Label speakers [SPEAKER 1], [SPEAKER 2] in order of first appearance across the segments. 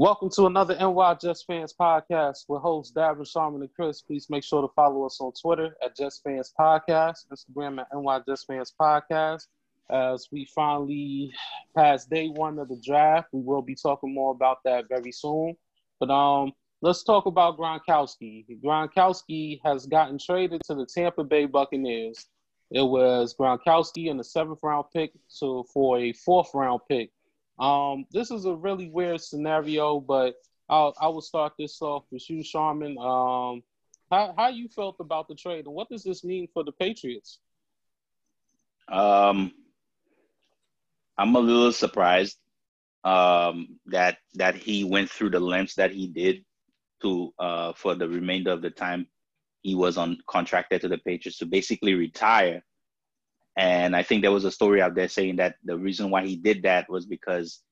[SPEAKER 1] Welcome to another NY Just Fans podcast with hosts Davin, Sharman, and Chris. Please make sure to follow us on Twitter at Just Fans Podcast, Instagram at NY Just Fans Podcast. As we finally pass day one of the draft, we will be talking more about that very soon. But um, let's talk about Gronkowski. Gronkowski has gotten traded to the Tampa Bay Buccaneers. It was Gronkowski in the seventh round pick to for a fourth round pick um, this is a really weird scenario, but I'll, I will start this off with you, Sharman. Um, how how you felt about the trade, and what does this mean for the Patriots?
[SPEAKER 2] Um, I'm a little surprised um, that that he went through the lengths that he did to uh, for the remainder of the time he was on contracted to the Patriots to basically retire and I think there was a story out there saying that the reason why he did that was because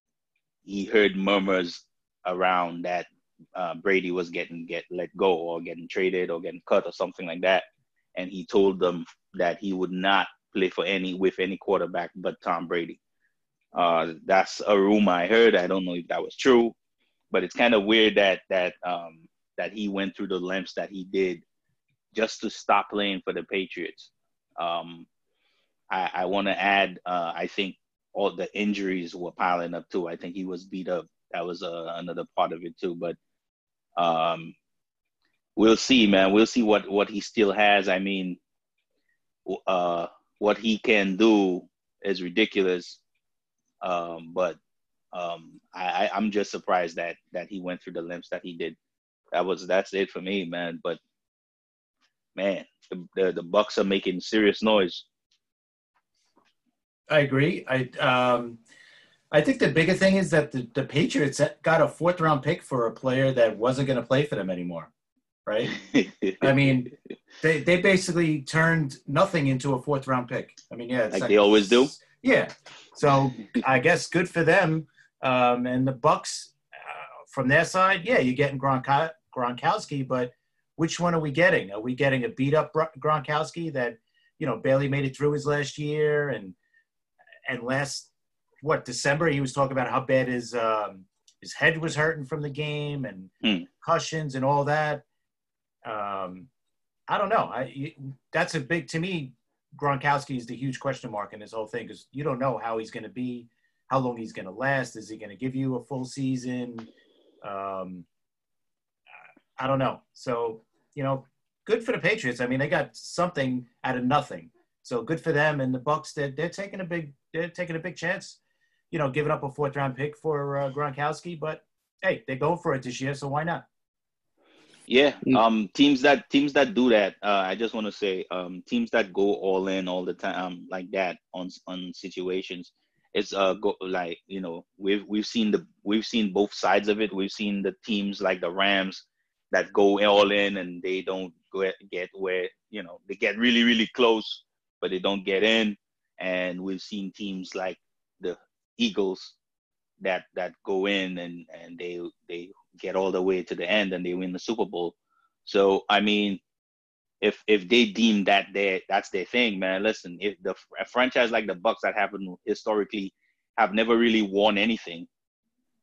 [SPEAKER 2] he heard murmurs around that uh, Brady was getting get let go or getting traded or getting cut or something like that, and he told them that he would not play for any with any quarterback but Tom Brady. Uh, that's a rumor I heard. I don't know if that was true, but it's kind of weird that that um, that he went through the lengths that he did just to stop playing for the Patriots. Um, I, I want to add, uh, I think all the injuries were piling up too. I think he was beat up. That was uh, another part of it too. But um, we'll see, man. We'll see what what he still has. I mean, uh, what he can do is ridiculous. Um, but um, I, I'm just surprised that that he went through the lengths that he did. That was that's it for me, man. But man, the the, the Bucks are making serious noise.
[SPEAKER 3] I agree. I um, I think the bigger thing is that the, the Patriots got a fourth round pick for a player that wasn't going to play for them anymore, right? I mean, they they basically turned nothing into a fourth round pick. I mean, yeah,
[SPEAKER 2] like, like, they always do.
[SPEAKER 3] Yeah. So I guess good for them. Um, and the Bucks, uh, from their side, yeah, you're getting Gronk- Gronkowski, but which one are we getting? Are we getting a beat up Gronkowski that you know barely made it through his last year and and last what December he was talking about how bad his um, his head was hurting from the game and mm. cushions and all that. Um, I don't know. I that's a big to me. Gronkowski is the huge question mark in this whole thing because you don't know how he's going to be, how long he's going to last. Is he going to give you a full season? Um, I don't know. So you know, good for the Patriots. I mean, they got something out of nothing. So good for them. And the Bucks, they're, they're taking a big they're taking a big chance, you know, giving up a fourth round pick for uh, Gronkowski. But hey, they go for it this year, so why not?
[SPEAKER 2] Yeah, mm. um, teams that teams that do that, uh, I just want to say, um, teams that go all in all the time um, like that on on situations, it's uh go like you know we've we've seen the we've seen both sides of it. We've seen the teams like the Rams that go all in and they don't get get where you know they get really really close, but they don't get in and we've seen teams like the Eagles that that go in and and they they get all the way to the end and they win the Super Bowl. So I mean, if if they deem that they that's their thing, man. Listen, if the a franchise like the Bucks that happen historically have never really won anything,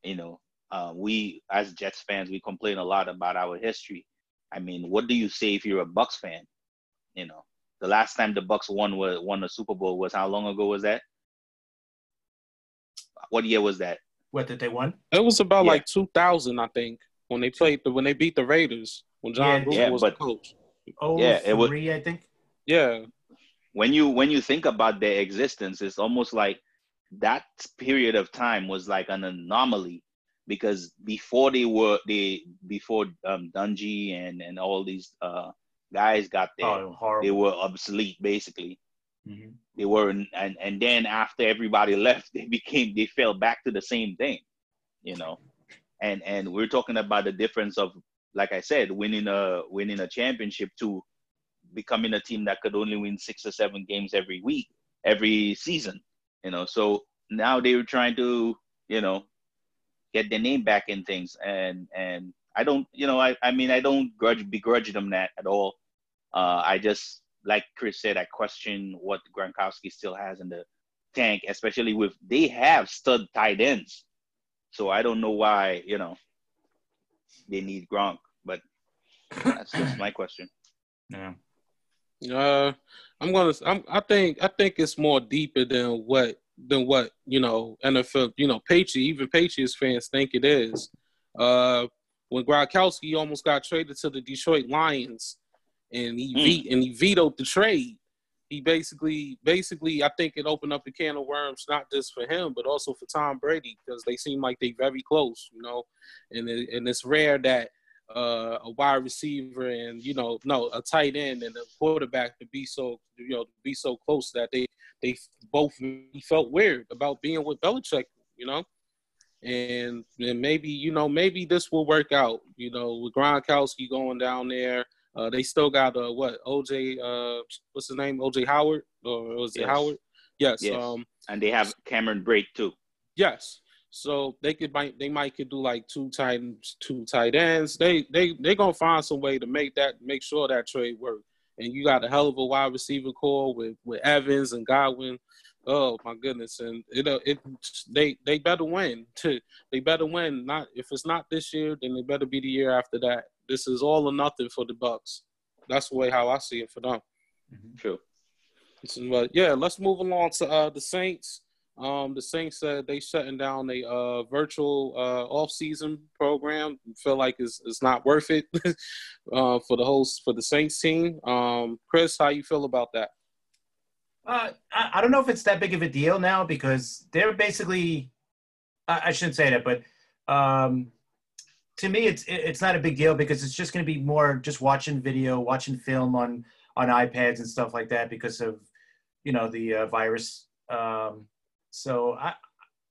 [SPEAKER 2] you know, uh, we as Jets fans we complain a lot about our history. I mean, what do you say if you're a Bucks fan? You know, the last time the Bucks won was won the Super Bowl was how long ago was that? What year was that?
[SPEAKER 3] What did they won?
[SPEAKER 1] It was about yeah. like 2000, I think, when they played the when they beat the Raiders when John yeah, yeah, was but, the coach.
[SPEAKER 3] Oh, yeah, it was. I think.
[SPEAKER 1] Yeah.
[SPEAKER 2] When you when you think about their existence, it's almost like that period of time was like an anomaly because before they were they before um Dungy and and all these uh guys got there, oh, they were obsolete basically. Mm-hmm. They were, and and then after everybody left, they became they fell back to the same thing, you know. And and we're talking about the difference of, like I said, winning a winning a championship to becoming a team that could only win six or seven games every week, every season, you know. So now they were trying to, you know, get their name back in things, and and I don't, you know, I I mean I don't grudge begrudge them that at all. Uh, I just, like Chris said, I question what Gronkowski still has in the tank, especially with they have stud tight ends. So I don't know why, you know, they need Gronk. But that's just my question.
[SPEAKER 3] Yeah.
[SPEAKER 1] Uh, I'm gonna. I'm, I think. I think it's more deeper than what than what you know. NFL. You know, Patriot. Even Patriots fans think it is. Uh, when Gronkowski almost got traded to the Detroit Lions, and he ve- and he vetoed the trade. He basically, basically, I think it opened up a can of worms, not just for him, but also for Tom Brady, because they seem like they very close, you know. And it, and it's rare that uh, a wide receiver and you know no a tight end and a quarterback to be so you know be so close that they they both felt weird about being with Belichick, you know. And, and maybe you know maybe this will work out, you know, with Gronkowski going down there. Uh, they still got uh, what OJ uh, what's his name OJ Howard or was it
[SPEAKER 2] Yes.
[SPEAKER 1] Howard? Yes.
[SPEAKER 2] Yes.
[SPEAKER 1] Um,
[SPEAKER 2] And they have Cameron Brate too.
[SPEAKER 1] Yes. So they could might they might could do like two tight two tight ends. They they they gonna find some way to make that make sure that trade work. And you got a hell of a wide receiver corps with with Evans and Godwin. Oh my goodness! And you know it they they better win. To they better win. Not if it's not this year, then it better be the year after that. This is all or nothing for the Bucks. That's the way how I see it for them.
[SPEAKER 2] True.
[SPEAKER 1] So, But yeah, let's move along to uh, the Saints. Um, the Saints said they shutting down a uh, virtual uh, off-season program. Feel like it's, it's not worth it uh, for the host for the Saints team. Um, Chris, how you feel about that?
[SPEAKER 3] Uh, I, I don't know if it's that big of a deal now because they're basically. I, I shouldn't say that, but um, to me, it's it's not a big deal because it's just going to be more just watching video, watching film on on iPads and stuff like that because of you know the uh, virus. Um, so I,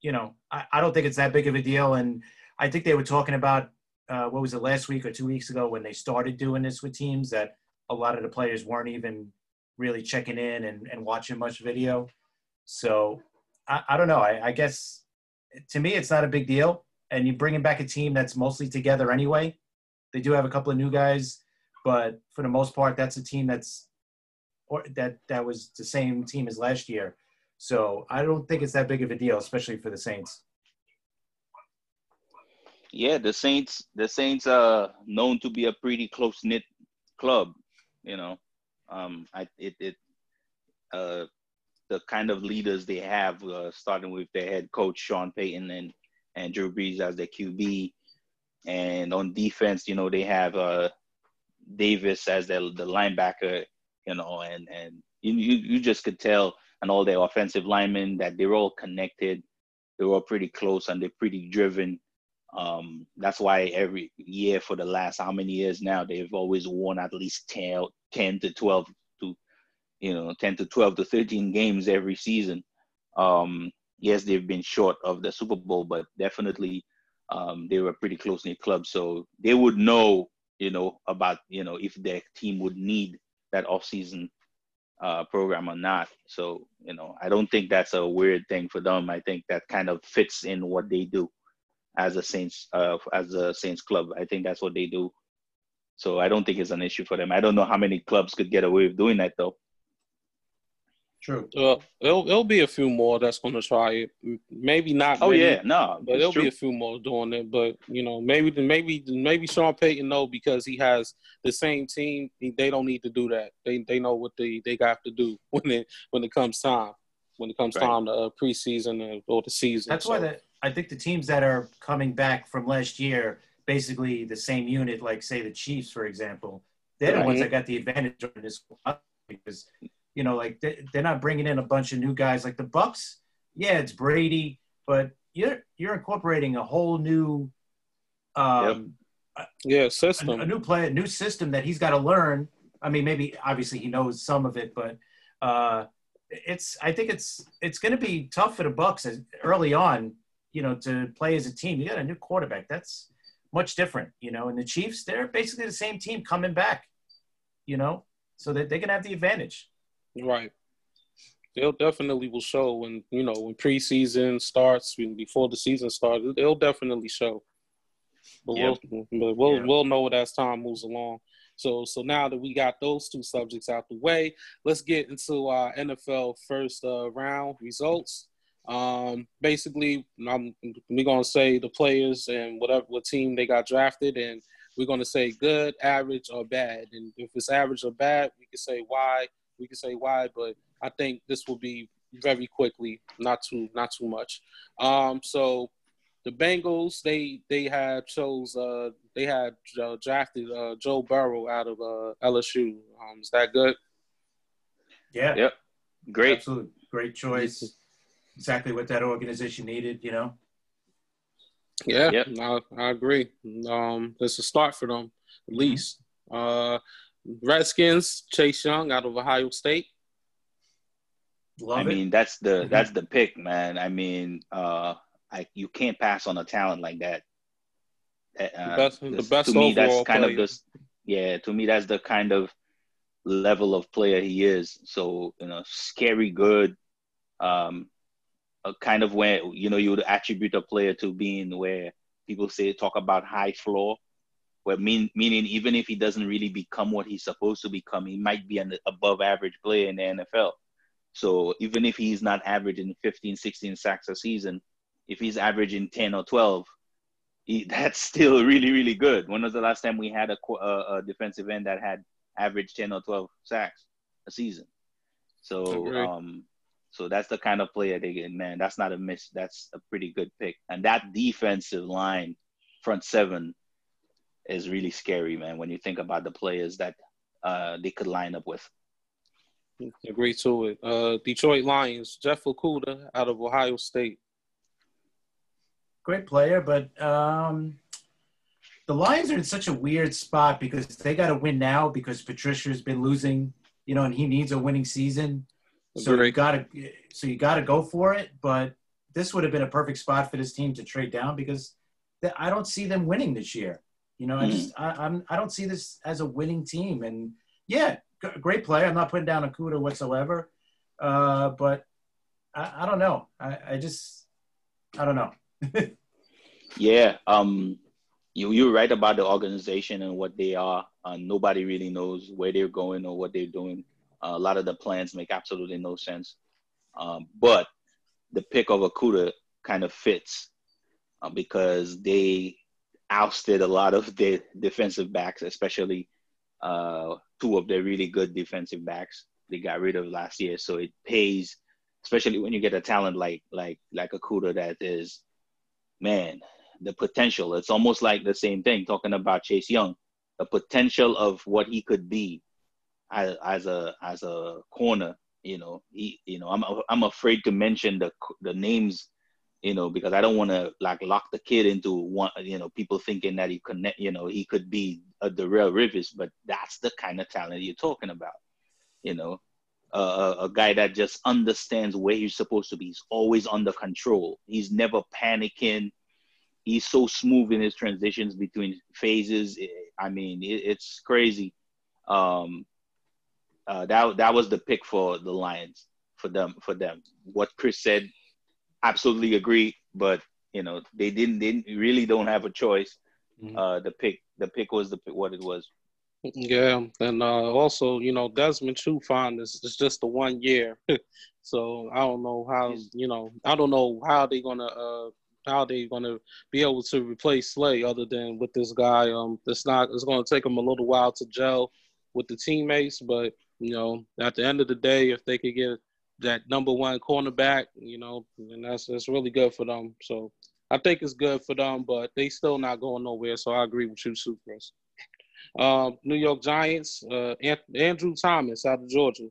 [SPEAKER 3] you know, I, I don't think it's that big of a deal, and I think they were talking about uh, what was it last week or two weeks ago when they started doing this with teams that a lot of the players weren't even really checking in and, and watching much video. So I, I don't know. I, I guess to me, it's not a big deal. And you're bringing back a team that's mostly together anyway. They do have a couple of new guys, but for the most part, that's a team that's or that that was the same team as last year. So I don't think it's that big of a deal, especially for the Saints.
[SPEAKER 2] Yeah, the Saints. The Saints are known to be a pretty close knit club. You know, um, I it it uh, the kind of leaders they have, uh, starting with their head coach Sean Payton and and Drew Brees as their QB, and on defense, you know, they have uh, Davis as their the linebacker. You know, and and you you, just could tell, and all their offensive linemen that they're all connected. They're all pretty close and they're pretty driven. Um, that's why every year for the last how many years now they've always won at least 10, 10 to 12 to you know 10 to 12 to 13 games every season. Um, yes, they've been short of the Super Bowl, but definitely um, they were pretty close knit club, so they would know you know about you know if their team would need that off season uh, program or not. So you know I don't think that's a weird thing for them. I think that kind of fits in what they do as a Saints uh, as a Saints club. I think that's what they do. So I don't think it's an issue for them. I don't know how many clubs could get away with doing that though.
[SPEAKER 3] True.
[SPEAKER 1] Uh, it'll it'll be a few more that's going to try it. Maybe not.
[SPEAKER 2] Oh
[SPEAKER 1] many,
[SPEAKER 2] yeah, no,
[SPEAKER 1] but there'll
[SPEAKER 2] true.
[SPEAKER 1] be a few more doing it. But you know, maybe maybe maybe Sean Payton know because he has the same team. They don't need to do that. They they know what they they got to do when it when it comes time. When it comes
[SPEAKER 2] Right.
[SPEAKER 1] time to uh, preseason or, or the season.
[SPEAKER 3] That's
[SPEAKER 1] So,
[SPEAKER 3] why the, I think the teams that are coming back from last year, basically the same unit, like say the Chiefs, for example, they're the ones that got the advantage on this because you know, like they, they're not bringing in a bunch of new guys like the Bucks. Yeah, it's Brady, but you're you're incorporating a whole new, um,
[SPEAKER 1] yeah
[SPEAKER 3] a,
[SPEAKER 1] system.
[SPEAKER 3] a new play, a new system that he's got to learn. I mean, maybe obviously he knows some of it, but uh, it's I think it's it's going to be tough for the Bucks as, early on. You know, to play as a team. You got a new quarterback. That's much different. You know, and the Chiefs, they're basically the same team coming back. You know, so that they can have the advantage.
[SPEAKER 1] Right. They'll definitely will show when you know when preseason starts, when before the season starts. They'll definitely show. But
[SPEAKER 2] Yep.
[SPEAKER 1] we'll but we'll
[SPEAKER 3] Yeah.
[SPEAKER 1] we'll know it as time moves along. So so now that we got those two subjects out the way, let's get into our NFL first uh, round results. Um, basically, I'm, we're gonna say the players and whatever what team they got drafted, and we're gonna say good, average, or bad. And if it's average or bad, we can say why. We can say why, but I think this will be very quickly, not too not too much. Um, so the Bengals they they had chose uh they had uh, drafted uh, Joe Burrow out of uh, LSU. Um, is that good?
[SPEAKER 3] Yeah.
[SPEAKER 2] Yep. Great.
[SPEAKER 3] Absolutely. Great choice. Exactly what that organization needed, you know.
[SPEAKER 1] Yeah,
[SPEAKER 2] Yep.
[SPEAKER 1] I, I agree. Um, it's a start for them at least. Uh, Redskins Chase Young out of Ohio State.
[SPEAKER 3] Love
[SPEAKER 2] I
[SPEAKER 3] it.
[SPEAKER 2] mean, that's the
[SPEAKER 3] Mhm.
[SPEAKER 2] that's the pick, man. I mean, uh, I you can't pass on a talent like that. Uh,
[SPEAKER 1] best- the
[SPEAKER 2] this-
[SPEAKER 1] best
[SPEAKER 2] to me, that's kind
[SPEAKER 1] player.
[SPEAKER 2] of just yeah. To me, that's the kind of level of player he is. So you know, scary good. Um, a kind of where you know you would attribute a player to being where people say talk about high floor, where mean meaning even if he doesn't really become what he's supposed to become, he might be an above average player in the NFL. So even if he's not averaging 15, 16 sacks a season, if he's averaging 10 or 12, he, that's still really, really good. When was the last time we had a, a, a defensive end that had average 10 or 12 sacks a season? So, um, so that's the kind of player they get. Man, that's not a miss. That's a pretty good pick. And that defensive line, front seven, is really scary, man. When you think about the players that uh, they could line up with.
[SPEAKER 1] Agree to it. Uh, Detroit Lions Jeff Okudah out of Ohio State.
[SPEAKER 3] Great player, but um, the Lions are in such a weird spot because they got to win now because Patricia's been losing, you know, and he needs a winning season. So
[SPEAKER 1] Agree.
[SPEAKER 3] you got to, so you got to go for it. But this would have been a perfect spot for this team to trade down because I don't see them winning this year. You know, I
[SPEAKER 2] Mhm.
[SPEAKER 3] just I, I'm I don't see this as a winning team. And yeah, g- great play. I'm not putting down Okudah whatsoever. Uh, but I, I don't know. I, I just I don't know.
[SPEAKER 2] Yeah, um, you you're right about the organization and what they are. Uh, nobody really knows where they're going or what they're doing. Uh, a lot of the plans make absolutely no sense. Um, but the pick of Okudah kind of fits uh, because they ousted a lot of the defensive backs, especially uh, two of their really good defensive backs they got rid of last year. So it pays, especially when you get a talent like like like Okudah that is, man, the potential. It's almost like the same thing talking about Chase Young, the potential of what he could be as, as a as a corner. You know, he you know I'm I'm afraid to mention the the names, you know, because I don't want to like lock the kid into one. You know, people thinking that he connect. You know, he could be a Darrelle Revis, but that's the kind of talent you're talking about. You know, uh, a guy that just understands where he's supposed to be. He's always under control. He's never panicking. He's so smooth in his transitions between phases. I mean, it, it's crazy. Um, uh, that that was the pick for the Lions for them for them. What Chris said, absolutely agree. But you know, they didn't they didn't, really don't have a choice.
[SPEAKER 1] Mhm.
[SPEAKER 2] Uh, the pick the pick was the what it was.
[SPEAKER 1] Yeah, and uh, also, you know, Desmond Trufant is, is just the one year, so I don't know how, you know, I don't know how they gonna, uh, how they gonna be able to replace Slay other than with this guy. Um, it's not, it's gonna take them a little while to gel with the teammates, but you know, at the end of the day, if they could get that number one cornerback, you know, and that's that's really good for them. So I think it's good for them, but they still not going nowhere. So I agree with you, too, Chris. Um, New York Giants, uh, An- Andrew Thomas out of Georgia.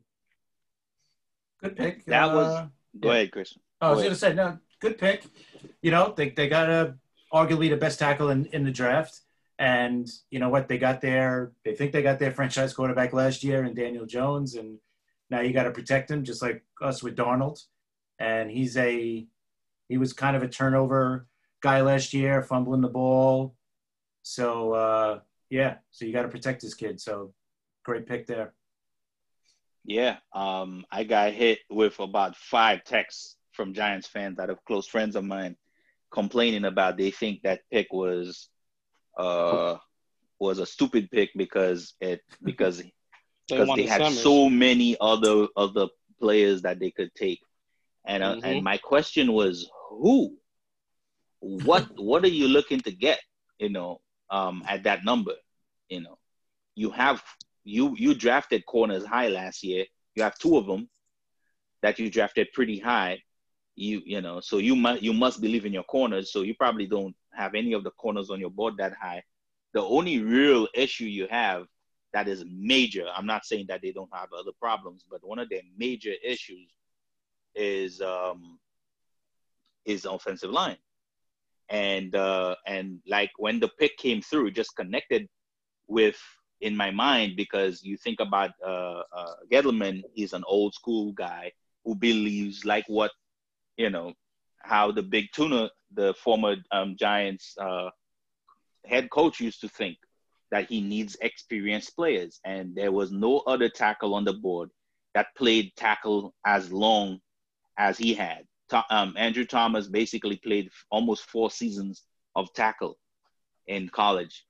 [SPEAKER 3] Good pick.
[SPEAKER 2] That was-
[SPEAKER 3] Uh,
[SPEAKER 2] Go
[SPEAKER 3] Yeah.
[SPEAKER 2] ahead, Chris.
[SPEAKER 3] I was
[SPEAKER 2] Go
[SPEAKER 3] going to say, no, good pick. You know, they, they got a, arguably the best tackle in, in the draft. And you know what? They got their, they think they got their franchise quarterback last year and Daniel Jones. And now you got to protect him, just like us with Darnold. And he's a, he was kind of a turnover guy last year, fumbling the ball. So, uh, yeah, so you got to protect this kid. So great pick there.
[SPEAKER 2] Yeah, um, I got hit with about five texts from Giants fans that are close friends of mine, complaining about they think that pick was uh was a stupid pick because it because because they
[SPEAKER 1] wanted
[SPEAKER 2] had
[SPEAKER 1] Summers.
[SPEAKER 2] so many other other players that they could take, And uh,
[SPEAKER 1] Mhm.
[SPEAKER 2] and my question was, who? What what are you looking to get? You know, um, at that number, you know, you have you you drafted corners high last year. You have two of them that you drafted pretty high. You you know, so you must you must believe in your corners. So you probably don't have any of the corners on your board that high. The only real issue you have that is major. I'm not saying that they don't have other problems, but one of their major issues is um, is offensive line. And uh, and like when the pick came through, just connected with in my mind because you think about uh, uh, Gettleman, he's an old school guy who believes like what you know how the big tuna, the former um, Giants uh, head coach, used to think that he needs experienced players, and there was no other tackle on the board that played tackle as long as he had. Um, Andrew Thomas basically played almost four seasons of tackle in college,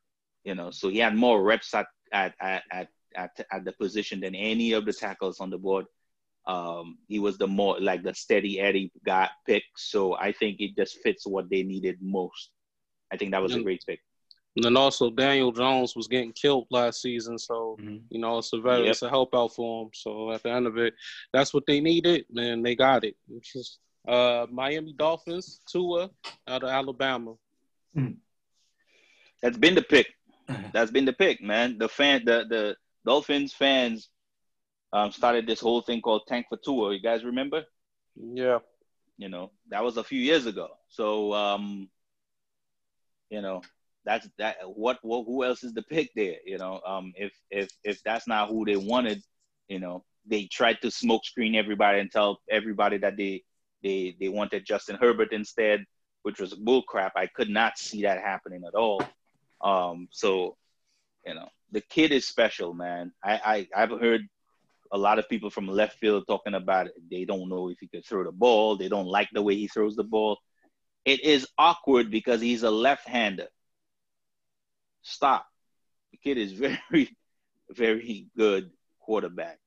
[SPEAKER 2] you know, so he had more reps at at at at, at, at the position than any of the tackles on the board. Um, he was the more like the steady Eddie guy pick, so I think it just fits what they needed most. I think that was a great pick.
[SPEAKER 1] And then also Daniel Jones was getting killed last season, so you know it's a very
[SPEAKER 2] Yep.
[SPEAKER 1] it's a help out for him. So at the end of it, that's what they needed, and they got it. Which is uh, Miami Dolphins, Tua out of Alabama.
[SPEAKER 2] That's been the pick. That's been the pick, man. The fan, the the Dolphins fans, um, started this whole thing called Tank for Tua. You guys remember?
[SPEAKER 1] Yeah,
[SPEAKER 2] You know, that was a few years ago. So, um, you know, that's that. What, what? Who else is the pick there? You know, um, if if if that's not who they wanted, you know, they tried to smoke screen everybody and tell everybody that they they they wanted Justin Herbert instead, which was bull crap. I could not see that happening at all. Um, so, you know, the kid is special, man. I, I I've heard a lot of people from left field talking about it. They don't know if he could throw the ball. They don't like the way he throws the ball. It is awkward because he's a left-hander. Stop. The kid is very, very good quarterback.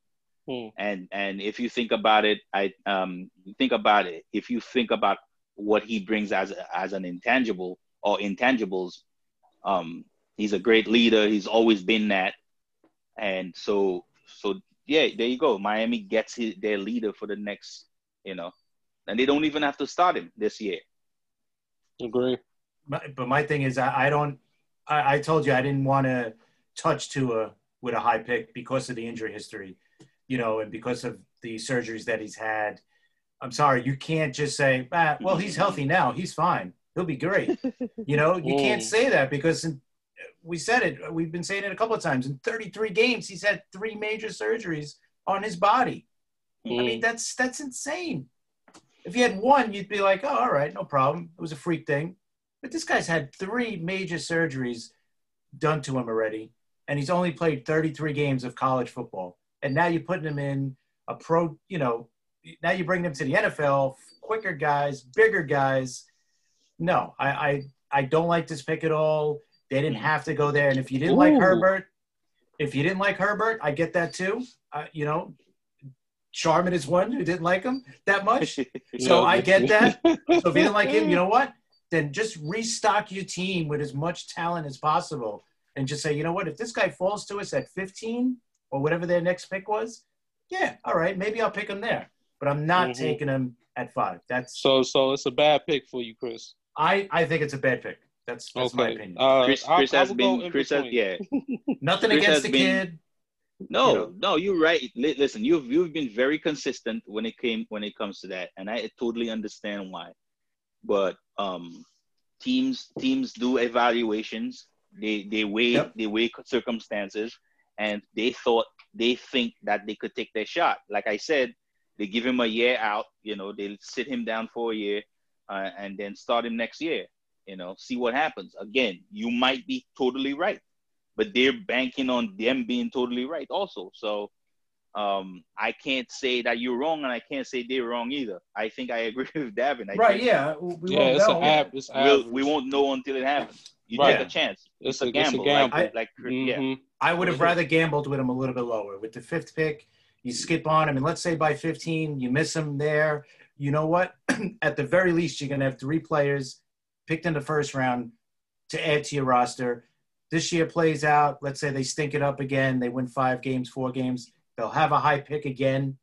[SPEAKER 1] Hmm.
[SPEAKER 2] And and if you think about it, I um think about it. If you think about what he brings as as an intangible or intangibles, um, he's a great leader. He's always been that, and so so yeah, there you go. Miami gets his, their leader for the next, you know, and they don't even have to start him this year.
[SPEAKER 1] agree.
[SPEAKER 3] My, but my thing is, I, I don't. I, I told you I didn't want to touch Tua with a high pick because of the injury history, you know, and because of the surgeries that he's had. I'm sorry, you can't just say, ah, "Well, he's healthy now. He's fine. He'll be great." You know, you can't
[SPEAKER 1] Mm.
[SPEAKER 3] say that because in, we said it. We've been saying it a couple of times. In 33 games, he's had three major surgeries on his body. I mean,
[SPEAKER 1] Mm.
[SPEAKER 3] that's that's insane. If you had one, you'd be like, oh, all right, no problem. It was a freak thing. But this guy's had three major surgeries done to him already, and he's only played 33 games of college football. And now you're putting him in a pro, you know, now you bring him to the NFL, quicker guys, bigger guys. No, I, I, I don't like this pick at all. They didn't have to go there. And if you didn't like Herbert, if you didn't like Herbert, I get that too. Uh, you know, Sharman is one who didn't like him that much. So I get that. So if you didn't like him, you know what? Then just restock your team with as much talent as possible and just say, you know what? If this guy falls to us at 15 or whatever their next pick was, yeah, all right, maybe I'll pick him there. But I'm not
[SPEAKER 1] Mhm.
[SPEAKER 3] taking him at five. That's
[SPEAKER 1] So so it's a bad pick for you, Chris.
[SPEAKER 3] I, I think it's a bad pick. That's that's my opinion.
[SPEAKER 1] Uh,
[SPEAKER 2] Chris, Chris
[SPEAKER 1] I
[SPEAKER 2] has
[SPEAKER 1] will go
[SPEAKER 2] been Chris has yeah
[SPEAKER 3] Nothing
[SPEAKER 2] Chris
[SPEAKER 3] against the
[SPEAKER 2] been-
[SPEAKER 3] kid.
[SPEAKER 2] no
[SPEAKER 3] You know.
[SPEAKER 2] no you're right listen you've you've been very consistent when it came when it comes to that and I totally understand why but um teams teams do evaluations they they weigh
[SPEAKER 3] Yep.
[SPEAKER 2] they weigh circumstances and they thought they think that they could take their shot like I said they give him a year out you know they sit him down for a year uh, and then start him next year you know see what happens again you might be totally right but they're banking on them being totally right also. So um, I can't say that you're wrong, and I can't say they're wrong either. I think I agree with Davin. I
[SPEAKER 3] Right,
[SPEAKER 2] think
[SPEAKER 3] yeah. We
[SPEAKER 1] yeah,
[SPEAKER 3] won't
[SPEAKER 1] it's
[SPEAKER 3] know.
[SPEAKER 1] an app. It's
[SPEAKER 2] we'll, we will not know until it happens. You
[SPEAKER 1] Right.
[SPEAKER 2] take a chance. It's,
[SPEAKER 1] It's
[SPEAKER 2] a,
[SPEAKER 1] a- it's a
[SPEAKER 2] gamble.
[SPEAKER 1] gamble.
[SPEAKER 2] Like, like yeah.
[SPEAKER 1] Mhm.
[SPEAKER 3] I would have rather gambled with him a little bit lower. With the fifth pick, you skip on him, and let's say by 15, you miss him there. you know what? At the very least, you're going to have three players picked in the first round to add to your roster. This year plays out. Let's say they stink it up again. They win five games, four games. They'll have a high pick again.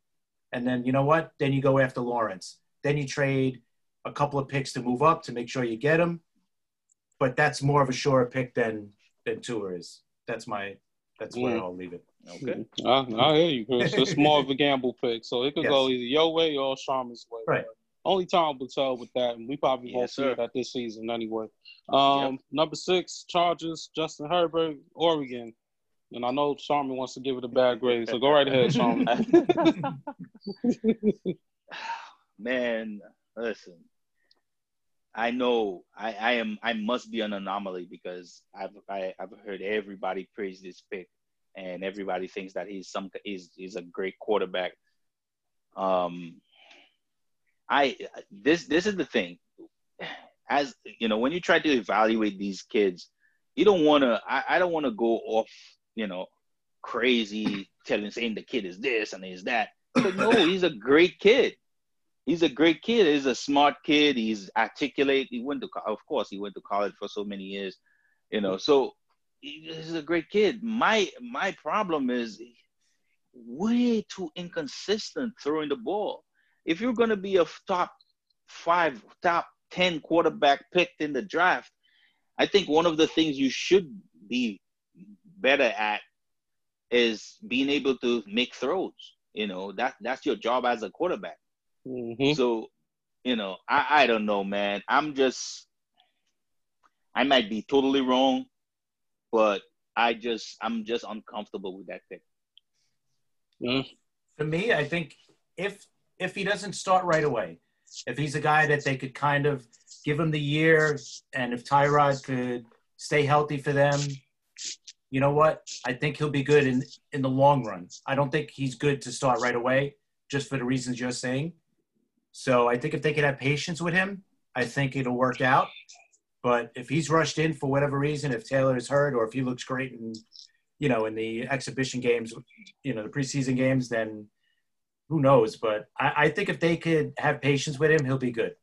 [SPEAKER 3] And then, you know what? Then you go after Lawrence. Then you trade a couple of picks to move up to make sure you get him. But that's more of a sure pick than than Tua is. That's my that's where mm. I'll leave it.
[SPEAKER 2] Okay.
[SPEAKER 1] I, I hear you, Chris. It's more of a gamble pick. So it could yes. go either your way or Sharman's way.
[SPEAKER 3] Right.
[SPEAKER 1] Only time will tell with that, and we probably won't see it at this season anyway. Um, yep. Number six, Chargers, Justin Herbert, Oregon. And I know Sharman wants to give it a bad grade, so go right ahead, Sharman.
[SPEAKER 2] Man, listen. I know I, I am I must be an anomaly because I've I, have i have heard everybody praise this pick and everybody thinks that he's some he's he's a great quarterback. Um, I this this is the thing, as you know, when you try to evaluate these kids, you don't want to. I, I don't want to go off, you know, crazy telling saying the kid is this and is that. But no, he's a great kid. He's a great kid. He's a smart kid. He's articulate. He went to, of course, he went to college for so many years, you know. So he's a great kid. My my problem is way too inconsistent throwing the ball. If you're going to be a top five, top ten quarterback picked in the draft, I think one of the things you should be better at is being able to make throws. You know that that's your job as a quarterback. Mm-hmm. So, you know, I I don't know, man. I'm just I might be totally wrong, but I just I'm just uncomfortable with that pick.
[SPEAKER 3] Mm. For me, I think if if he doesn't start right away, if he's a guy that they could kind of give him the year, and if Tyrod could stay healthy for them, you know what? I think he'll be good in in the long run. I don't think he's good to start right away, just for the reasons you're saying. So I think if they could have patience with him, I think it'll work out. But if he's rushed in for whatever reason, if Taylor is hurt or if he looks great in, you know, in the exhibition games, you know, the preseason games, then who knows? But I, I think if they could have patience with him, he'll be good.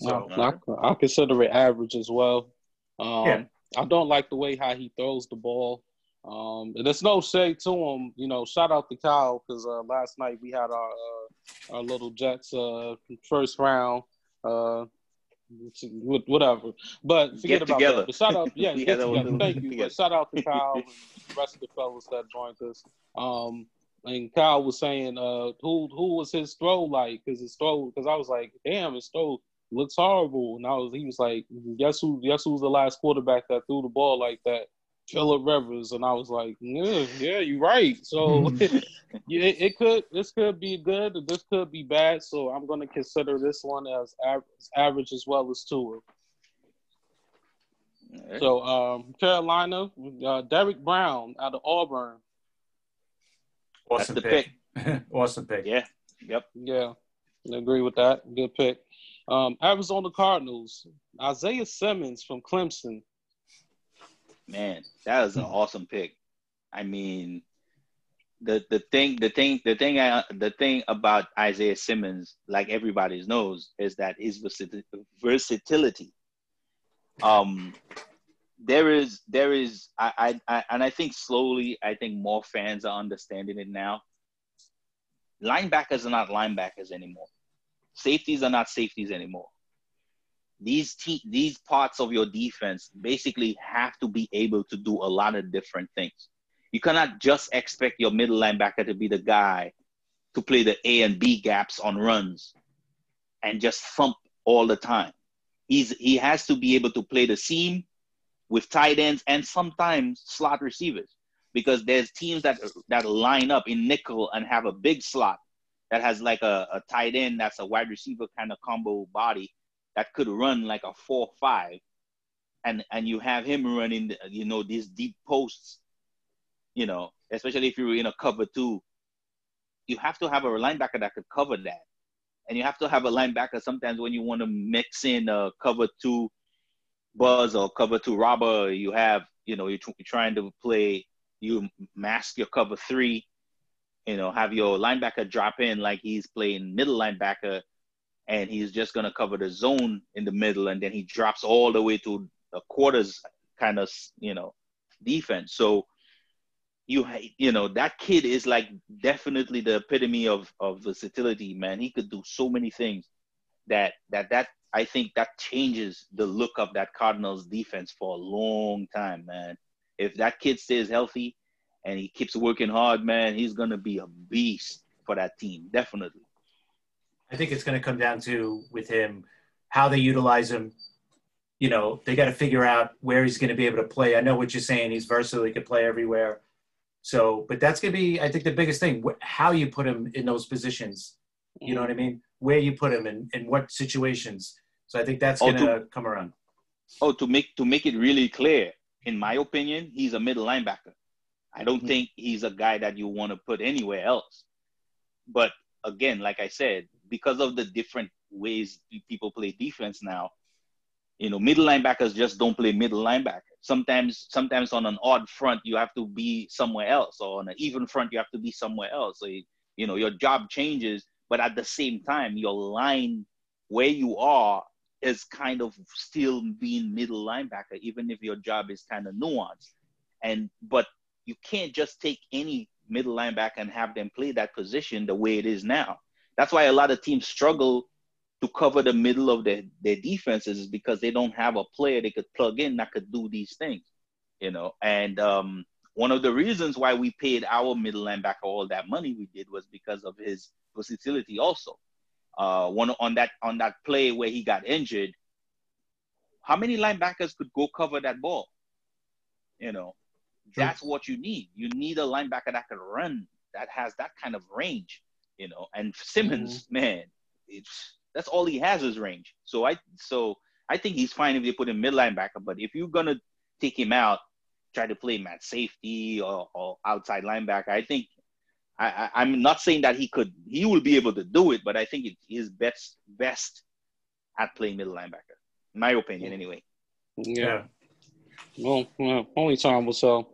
[SPEAKER 1] So I, I, consider it average as well. Um, yeah. I don't like the way how he throws the ball. Um, and there's no shade to him. You know, shout out to Kyle because uh, last night we had our uh, our little Jets uh, first round. Uh, whatever. But forget
[SPEAKER 2] get
[SPEAKER 1] about
[SPEAKER 2] together.
[SPEAKER 1] that. But shout out, yeah, get together. Thank you. But shout out to Kyle and the rest of the fellas that joined us. Um, and Kyle was saying, uh, who who was his throw like? Because his throw, because I was like, damn, his throw looks horrible. And I was, he was like, guess who? Guess who's the last quarterback that threw the ball like that? Philip Rivers, and I was like, yeah, yeah, you're right. So yeah, it, it, could this could be good, this could be bad. So I'm going to consider this one as average, average as well as Tua. Right. So um, Carolina, uh, Derrick Brown out of Auburn.
[SPEAKER 3] Awesome That's the pick. pick. awesome pick.
[SPEAKER 2] Yeah. Yep.
[SPEAKER 1] Yeah. I agree with that. Good pick. Um, Arizona Cardinals, Isaiah Simmons from Clemson.
[SPEAKER 2] Man, that is an awesome pick. I mean, the the thing the thing the thing I, the thing about Isaiah Simmons, like everybody knows, is that his versatility. Um, there is there is I, I, I and I think slowly I think more fans are understanding it now. Linebackers are not linebackers anymore. Safeties are not safeties anymore these te- these parts of your defense basically have to be able to do a lot of different things. You cannot just expect your middle linebacker to be the guy to play the A and B gaps on runs and just thump all the time. He's he has to be able to play the seam with tight ends and sometimes slot receivers because there's teams that that line up in nickel and have a big slot that has like a, a tight end that's a wide receiver kind of combo body that could run like a four five, and and you have him running, you know, these deep posts, you know, especially if you're in a cover two, you have to have a linebacker that could cover that, and you have to have a linebacker sometimes when you want to mix in a cover two buzz or cover two robber, you have, you know, you're, trying to play, you mask your cover three, you know, have your linebacker drop in like he's playing middle linebacker and he's just gonna cover the zone in the middle, and then he drops all the way to the quarters kind of you know defense. So you you know that kid is like definitely the epitome of of versatility, man. He could do so many things that that that I think that changes the look of that Cardinals defense for a long time, man. If that kid stays healthy and he keeps working hard, man, he's gonna be a beast for that team, definitely.
[SPEAKER 3] I think it's going to come down to with him how they utilize him. You know, they got to figure out where he's going to be able to play. I know what you're saying; he's versatile; he can play everywhere. So, but that's going to be, I think, the biggest thing: how you put him in those positions. You know what I mean? Where you put him in, in what situations. So I think that's going oh, to come around.
[SPEAKER 2] Oh, to make to make it really clear, in my opinion, he's a middle linebacker. I don't mm-hmm. think he's a guy that you want to put anywhere else. But again, like I said, because of the different ways people play defense now, you know, middle linebackers just don't play middle linebacker. Sometimes, sometimes on an odd front, you have to be somewhere else, or on an even front, you have to be somewhere else. So, you know, your job changes, but at the same time, your line where you are is kind of still being middle linebacker, even if your job is kind of nuanced. And but you can't just take any middle linebacker and have them play that position the way it is now. That's why a lot of teams struggle to cover the middle of their, their defenses is because they don't have a player they could plug in that could do these things, you know. And um, one of the reasons why we paid our middle linebacker all that money we did was because of his versatility also. Uh, one on that on that play where he got injured, how many linebackers could go cover that ball? You know, that's what you need. You need a linebacker that can run, that has that kind of range you know. And Simmons, mm-hmm. man, it's that's all he has is range. So I so I think he's fine if they put him mid linebacker. But if you're gonna take him out, try to play him at safety or, or outside linebacker, I think I, I, am not saying that he could he will be able to do it, but I think it is best best at playing middle linebacker. In my opinion, anyway.
[SPEAKER 1] Yeah. Well, well only time will tell.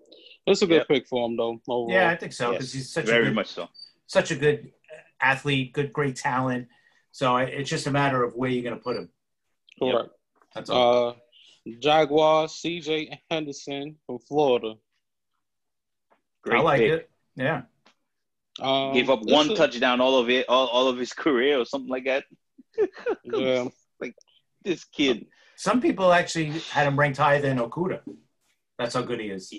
[SPEAKER 1] It's a good yep. pick for him, though.
[SPEAKER 3] Overall. Yeah, I think so because yes. he's such
[SPEAKER 2] very
[SPEAKER 3] a good,
[SPEAKER 2] much so.
[SPEAKER 3] Such a good athlete, good, great talent. So it's just a matter of where you're going to put him.
[SPEAKER 1] Correct. Yep. That's all. Uh, Jaguars, C.J. Henderson from Florida.
[SPEAKER 3] Great I like pick. it. Yeah.
[SPEAKER 2] Um, Gave up one is, touchdown all of it, all, all of his career, or something like that. yeah. like this kid.
[SPEAKER 3] Some people actually had him ranked higher than Okudah. That's how good he is.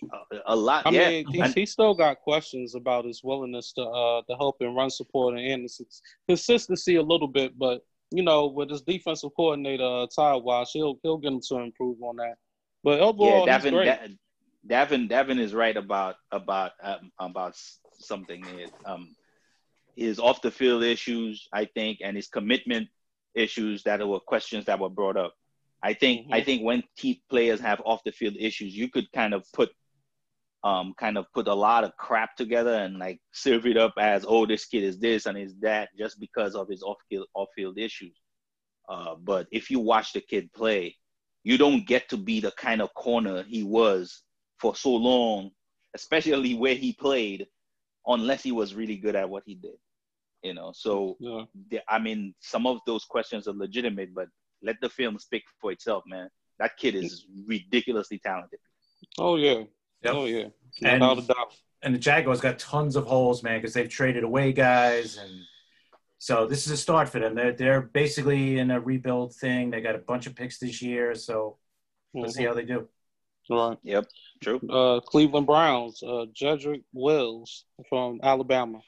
[SPEAKER 2] A lot.
[SPEAKER 1] I
[SPEAKER 2] yeah.
[SPEAKER 1] mean, he, he, still got questions about his willingness to uh to help and run support and his consistency a little bit, but you know, with his defensive coordinator uh, Todd Wash, he'll he'll get him to improve on that. But overall, yeah, Davin,
[SPEAKER 2] da- Davin, Davin is right about about um, about something. Um, his off the field issues, I think, and his commitment issues that were questions that were brought up. I think mm-hmm. I think when key players have off the field issues, you could kind of put um kind of put a lot of crap together and like serve it up as oh this kid is this and is that just because of his off field off field issues. Uh, but if you watch the kid play, you don't get to be the kind of corner he was for so long, especially where he played, unless he was really good at what he did. You know, so yeah. the, I mean, some of those questions are legitimate, but let the film speak for itself, man. That kid is ridiculously talented.
[SPEAKER 1] Oh yeah, yep. oh yeah, and,
[SPEAKER 3] without a doubt. And the Jaguars got tons of holes, man, because they've traded away guys, and so this is a start for them. They're they're basically in a rebuild thing. They got a bunch of picks this year, so let's mm-hmm. see how they do.
[SPEAKER 1] Right.
[SPEAKER 2] Yep. True.
[SPEAKER 1] Uh, Cleveland Browns, uh, Jedrick Wills from Alabama.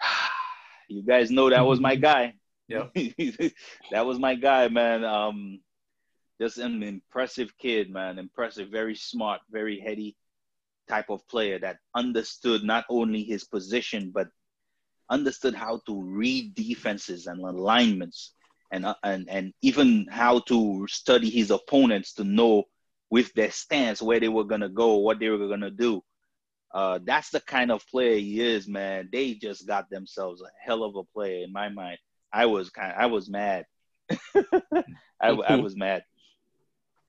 [SPEAKER 2] You guys know that was my guy.
[SPEAKER 3] Yeah,
[SPEAKER 2] that was my guy, man. Um, just an impressive kid, man. Impressive, very smart, very heady type of player that understood not only his position but understood how to read defenses and alignments and uh, and and even how to study his opponents to know with their stance where they were gonna go, what they were gonna do. Uh, that's the kind of player he is, man. They just got themselves a hell of a player in my mind. I was kind of, I was mad. I, I was mad.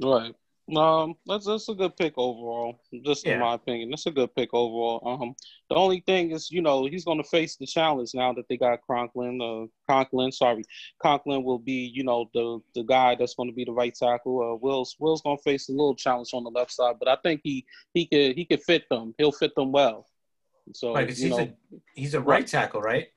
[SPEAKER 1] Right. Um, that's that's a good pick overall. Just
[SPEAKER 3] Yeah.
[SPEAKER 1] in my opinion, that's a good pick overall. Um, the only thing is, you know, he's going to face the challenge now that they got Conklin. Uh, Conklin, sorry, Conklin will be, you know, the the guy that's going to be the right tackle. Uh, Will's Will's going to face a little challenge on the left side, but I think he he could he could fit them. He'll fit them well. So
[SPEAKER 3] Right, 'cause
[SPEAKER 1] you
[SPEAKER 3] he's
[SPEAKER 1] know,
[SPEAKER 3] a he's a right tackle, right?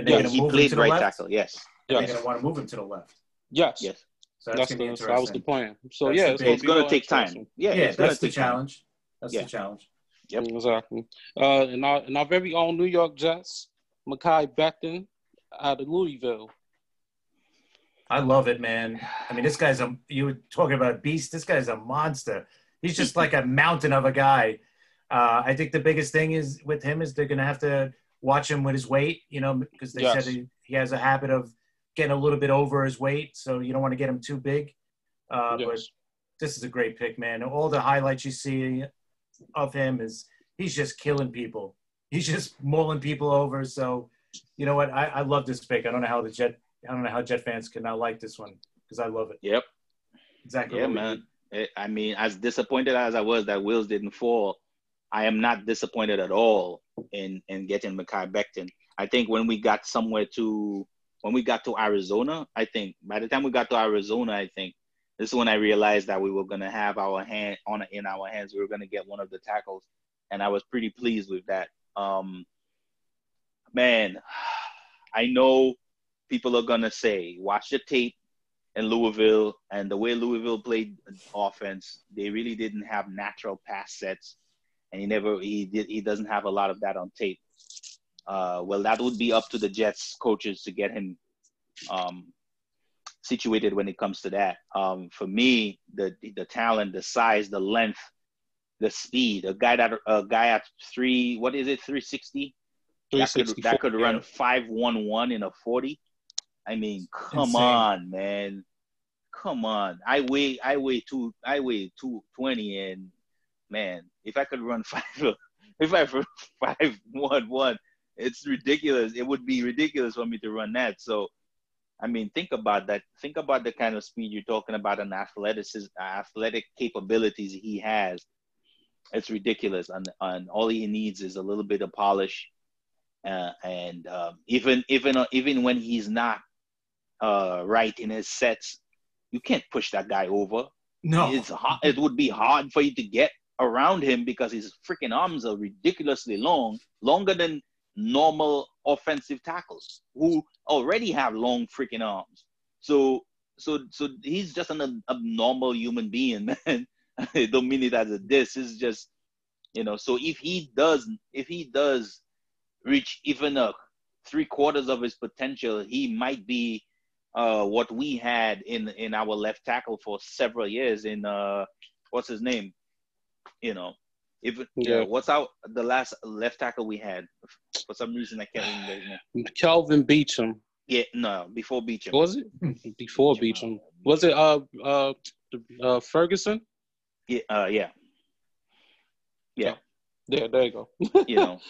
[SPEAKER 3] And
[SPEAKER 1] Yeah,
[SPEAKER 3] they're gonna
[SPEAKER 2] he
[SPEAKER 3] move him
[SPEAKER 2] played
[SPEAKER 3] to the
[SPEAKER 2] right
[SPEAKER 3] left.
[SPEAKER 2] tackle. Yes.
[SPEAKER 3] and They're gonna want to move him to the left.
[SPEAKER 1] yes,
[SPEAKER 2] Yes.
[SPEAKER 3] So that's,
[SPEAKER 1] that's
[SPEAKER 3] gonna be
[SPEAKER 1] the
[SPEAKER 3] interesting.
[SPEAKER 1] that was the plan. So
[SPEAKER 3] That's
[SPEAKER 1] yeah, it's, gonna
[SPEAKER 2] It's gonna take time. Yeah.
[SPEAKER 3] yeah, that's the
[SPEAKER 2] take time.
[SPEAKER 3] challenge. That's
[SPEAKER 2] Yeah.
[SPEAKER 3] the challenge.
[SPEAKER 2] Yep.
[SPEAKER 1] Exactly. Uh, and our and our very own New York Jets, Mekhi Becton out of Louisville.
[SPEAKER 3] I love it, man. I mean, this guy's a you were talking about a beast. This guy's a monster. He's just like a mountain of a guy. Uh, I think the biggest thing is with him is they're gonna have to watch him with his weight, you know, because they
[SPEAKER 1] Yes.
[SPEAKER 3] said he, he has a habit of getting a little bit over his weight, so you don't want to get him too big. Uh, But this is a great pick, man. All the highlights you see of him is he's just killing people. He's just mulling people over. So, you know what? I, I love this pick. I don't know how the Jet. I don't know how Jet fans can not like this one because I love it.
[SPEAKER 2] Yep.
[SPEAKER 3] Exactly.
[SPEAKER 2] Yeah, man. I mean, as disappointed as I was that Wills didn't fall, I am not disappointed at all in in getting Mekhi Becton. I think when we got somewhere to when we got to Arizona, I think by the time we got to Arizona, I think this is when I realized that we were gonna have our hand on in our hands. We were gonna get one of the tackles, and I was pretty pleased with that. Um, man, I know people are gonna say, watch the tape in Louisville and the way Louisville played offense, they really didn't have natural pass sets, and he never he did he doesn't have a lot of that on tape. Uh, well, that would be up to the Jets coaches to get him um, situated when it comes to that. Um, for me, the the talent, the size, the length, the speed, a guy that a guy at three what is it three sixty that could,
[SPEAKER 1] 364,
[SPEAKER 2] that could run five one one in a forty. I mean, come
[SPEAKER 3] Insane.
[SPEAKER 2] on, man, come on. I weigh I weigh two I weigh two twenty, and man, if I could run five if I run five one one, it's ridiculous. It would be ridiculous for me to run that. So, I mean, think about that. Think about the kind of speed you're talking about and athleticism, athletic capabilities he has. It's ridiculous, and and all he needs is a little bit of polish uh, and um, even even uh, even when he's not uh, right in his sets, you can't push that guy over.
[SPEAKER 3] No.
[SPEAKER 2] It's hard, it would be hard for you to get around him because his freaking arms are ridiculously long, longer than normal offensive tackles who already have long freaking arms. So so so he's just an abnormal human being, man. I don't mean it as a diss. It's just you know. So if he does if he does reach even a three quarters of his potential, he might be uh, what we had in in our left tackle for several years. In uh, what's his name? You know, if
[SPEAKER 1] Yeah.
[SPEAKER 2] yeah. what's our the last left tackle we had? For some reason, I can't remember his name.
[SPEAKER 1] Kelvin Beachum.
[SPEAKER 2] Yeah, no, before Beachum.
[SPEAKER 1] Was it before Beachum? Was it uh uh, uh Ferguson?
[SPEAKER 2] Yeah, uh, yeah,
[SPEAKER 1] Yeah, there you go.
[SPEAKER 2] you know.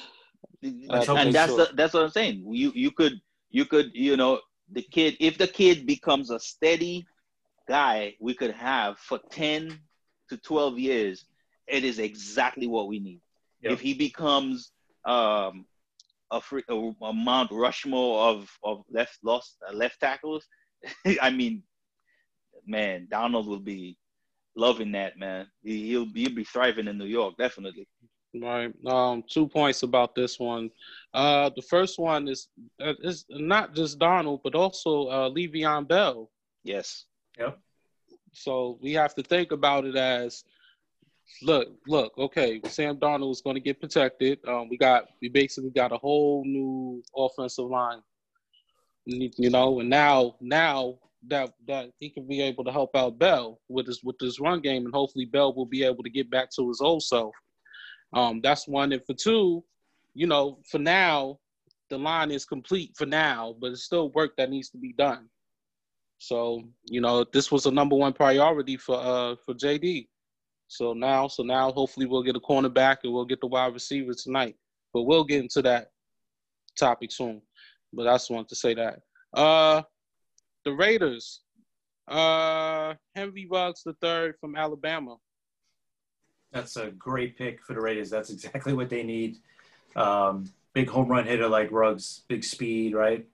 [SPEAKER 3] Let's
[SPEAKER 2] and that's
[SPEAKER 1] show.
[SPEAKER 2] the, that's what I'm saying. You you could you could you know the kid if the kid becomes a steady guy we could have for 10 to 12 years it is exactly what we need
[SPEAKER 3] Yep.
[SPEAKER 2] if he becomes um a, free, a, a mount rushmore of of left lost uh, left tackles i mean man Darnold will be loving that man he, he'll, he'll be thriving in new york definitely
[SPEAKER 1] Right. Um, two points about this one. Uh, the first one is uh, is not just Darnold, but also uh, Le'Veon Bell.
[SPEAKER 2] yes
[SPEAKER 1] So we have to think about it as, look, look. Okay, Sam Darnold is going to get protected. Um, we got we basically got a whole new offensive line. You know, and now now that that he can be able to help out Bell with his with this run game, and hopefully Bell will be able to get back to his old self. Um, that's one. And for two, you know, for now, the line is complete for now, but it's still work that needs to be done. So, you know, this was a number one priority for uh for JD. So now, so now hopefully we'll get a cornerback and we'll get the wide receiver tonight. But we'll get into that topic soon. But I just wanted to say that. Uh the Raiders. Uh, Henry Ruggs the third from Alabama.
[SPEAKER 3] That's a great pick for the Raiders. That's exactly what they need. Um, big home run hitter like Ruggs, big speed, right?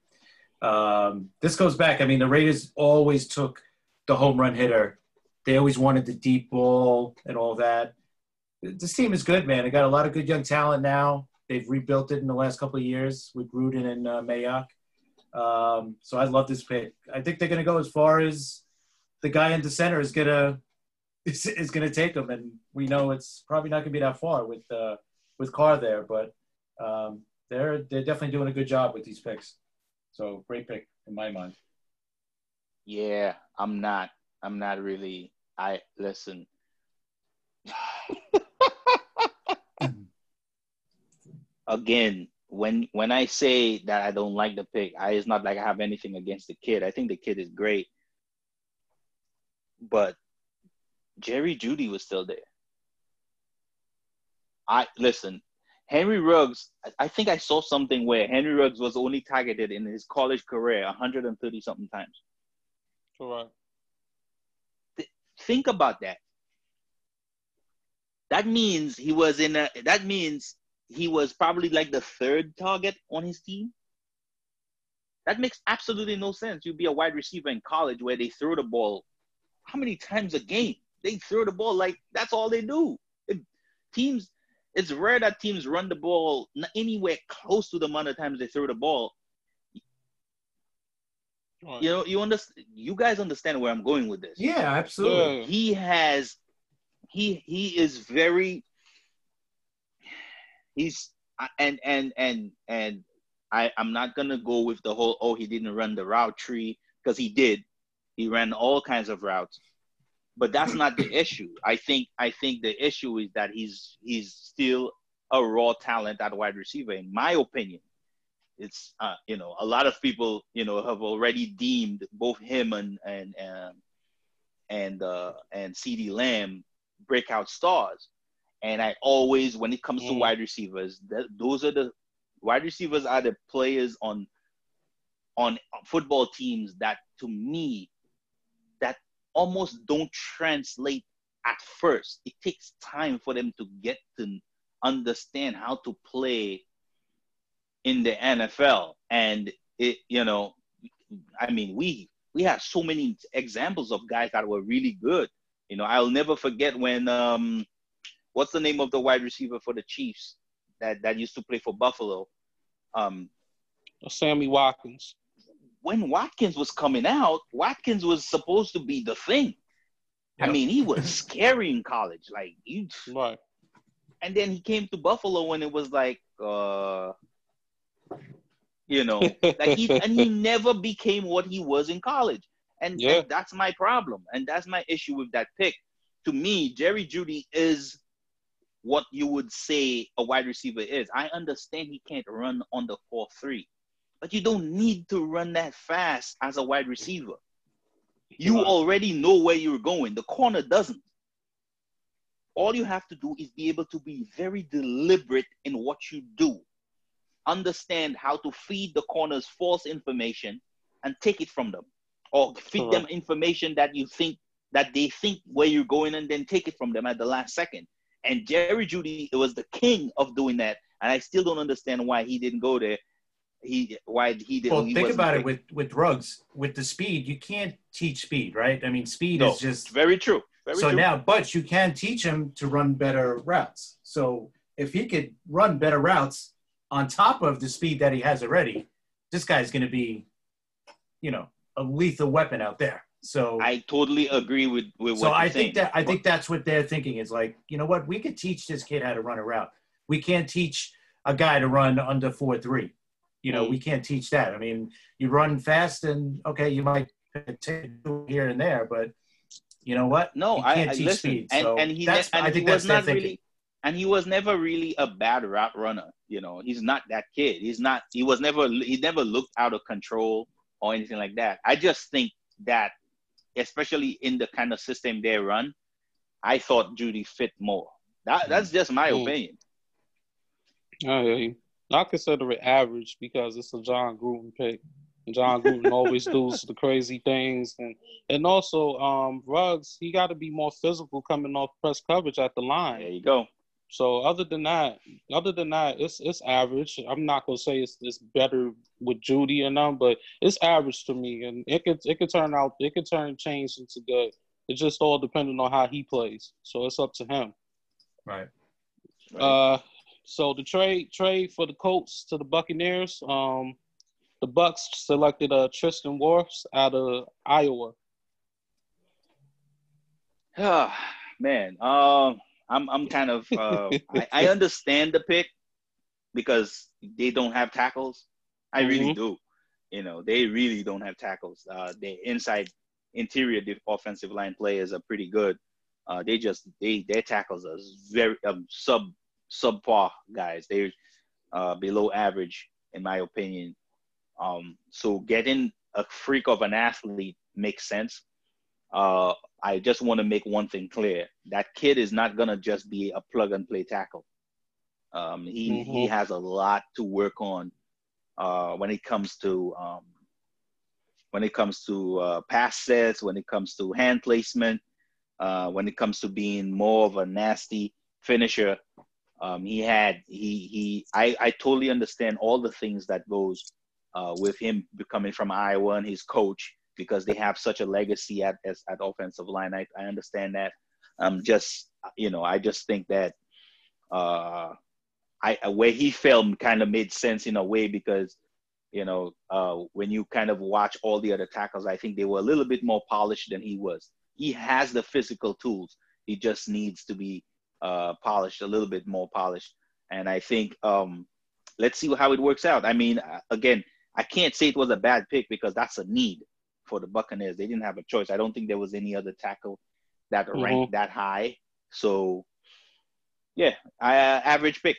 [SPEAKER 3] Um, this goes back. I mean, the Raiders always took the home run hitter. They always wanted the deep ball and all that. This team is good, man. They got a lot of good young talent now. They've rebuilt it in the last couple of years with Gruden and uh, Mayock. Um, so I love this pick. I think they're going to go as far as the guy in the center is going to is, is going to take them, and we know it's probably not going to be that far with uh, with Carr there, but um, they're they're definitely doing a good job with these picks. So great pick in my mind.
[SPEAKER 2] Yeah, I'm not. I'm not really. I listen. Again, when when I say that I don't like the pick, I it's not like I have anything against the kid. I think the kid is great, but Jerry Jeudy was still there. I listen. Henry Ruggs, I think I saw something where Henry Ruggs was only targeted in his college career 130 something times.
[SPEAKER 1] Correct.
[SPEAKER 2] Think about that. That means he was in a. That means he was probably like the third target on his team. That makes absolutely no sense. You'd be a wide receiver in college where they throw the ball how many times a game? They throw the ball like that's all they do. It, teams, it's rare that teams run the ball anywhere close to the amount of times they throw the ball. Right. You know, you understand. You guys understand where I'm going with this?
[SPEAKER 3] Yeah, absolutely.
[SPEAKER 2] He has, he he is very he's and and and and I I'm not gonna go with the whole oh he didn't run the route tree because he did. He ran all kinds of routes, but that's not the issue. I think I think the issue is that he's he's still a raw talent at wide receiver, in my opinion. It's uh, you know a lot of people you know have already deemed both him and and and and uh, and CeeDee Lamb breakout stars. And I always, when it comes to wide receivers, that, those are the wide receivers are the players on on football teams that, to me, that almost don't translate at first. It takes time for them to get to understand how to play in the NFL. And it, you know, I mean, we we have so many examples of guys that were really good. You know, I'll never forget when um what's the name of the wide receiver for the Chiefs that that used to play for Buffalo? Um,
[SPEAKER 1] Sammy Watkins.
[SPEAKER 2] When Watkins was coming out, Watkins was supposed to be the thing. Yep. I mean, he was scary in college, like you.
[SPEAKER 1] Right.
[SPEAKER 2] And then he came to Buffalo, and it was like, uh, you know, like he and he never became what he was in college, and, yeah. and that's my problem, and that's my issue with that pick. To me, Jerry Jeudy is what you would say a wide receiver is. I understand he can't run on the 4 3, but you don't need to run that fast as a wide receiver. You already know where you're going, the corner doesn't. All you have to do is be able to be very deliberate in what you do. Understand how to feed the corners false information and take it from them, or feed them information that you think that they think where you're going and then take it from them at the last second and Jerry Jeudy was the king of doing that, and I still don't understand why he didn't go there. He why he didn't.
[SPEAKER 3] Well,
[SPEAKER 2] he
[SPEAKER 3] think about it with with Ruggs with the speed. You can't teach speed, right? I mean, speed
[SPEAKER 2] no,
[SPEAKER 3] is just
[SPEAKER 2] very true. Very
[SPEAKER 3] so
[SPEAKER 2] true.
[SPEAKER 3] now, but you can teach him to run better routes. So if he could run better routes on top of the speed that he has already, this guy's going to be, you know, a lethal weapon out there. So
[SPEAKER 2] I totally agree with with
[SPEAKER 3] so
[SPEAKER 2] I
[SPEAKER 3] think that I think that's what they're thinking is like, you know what, we could teach this kid how to run a route. We can't teach a guy to run under four three. You know, mm. we can't teach that. I mean, you run fast and okay, you might take here and there, but you know what?
[SPEAKER 2] No,
[SPEAKER 3] you
[SPEAKER 2] can't I, teach listen, speed. And, so and he that's, and I think he was not really and he was never really a bad route runner. You know, he's not that kid. He's not. He was never. He never looked out of control or anything like that. I just think that especially in the kind of system they run, I thought Jeudy fit more. That, mm. that's just my mm. opinion.
[SPEAKER 1] I I consider it average because it's a Jon Gruden pick. Jon Gruden always does the crazy things, and and also um, Ruggs. He got to be more physical coming off press coverage at the line.
[SPEAKER 2] There you go.
[SPEAKER 1] So other than that, other than that, it's it's average. I'm not gonna say it's it's better with Jeudy and them, but it's average to me, and it could it could turn out it could turn change into good. It's just all depending on how he plays. So it's up to him.
[SPEAKER 3] Right.
[SPEAKER 2] Right.
[SPEAKER 1] Uh, so the trade trade for the Colts to the Buccaneers. Um, the Bucks selected uh Tristan Wirfs out of Iowa.
[SPEAKER 2] Ah, man, um, I'm I'm kind of uh, I, I understand the pick because they don't have tackles. I really
[SPEAKER 1] Mhm.
[SPEAKER 2] do. You know, they really don't have tackles. Uh, the inside interior offensive line players are pretty good. Uh, they just they their tackles are very um, sub subpar guys. They're uh, below average in my opinion. Um, so getting a freak of an athlete makes sense. Uh, I just want to make one thing clear: that kid is not gonna just be a plug and play tackle. Um, he he
[SPEAKER 1] Mhm.
[SPEAKER 2] has a lot to work on uh, when it comes to um, when it comes to uh, pass sets, when it comes to hand placement, uh, when it comes to being more of a nasty finisher. Um, he had he he I, I totally understand all the things that goes uh, with him coming from Iowa and his coach because they have such a legacy at as, at offensive line. I, I understand that. Um, just you know, I just think that uh, I where he fell kind of made sense in a way because you know uh, when you kind of watch all the other tackles, I think they were a little bit more polished than he was. He has the physical tools. He just needs to be uh, polished a little bit more polished. And I think um, let's see how it works out. I mean, uh, again, I can't say it was a bad pick because that's a need for the Buccaneers. They didn't have a choice. I don't think there was any other tackle that ranked that high. So, yeah, I, uh, average pick.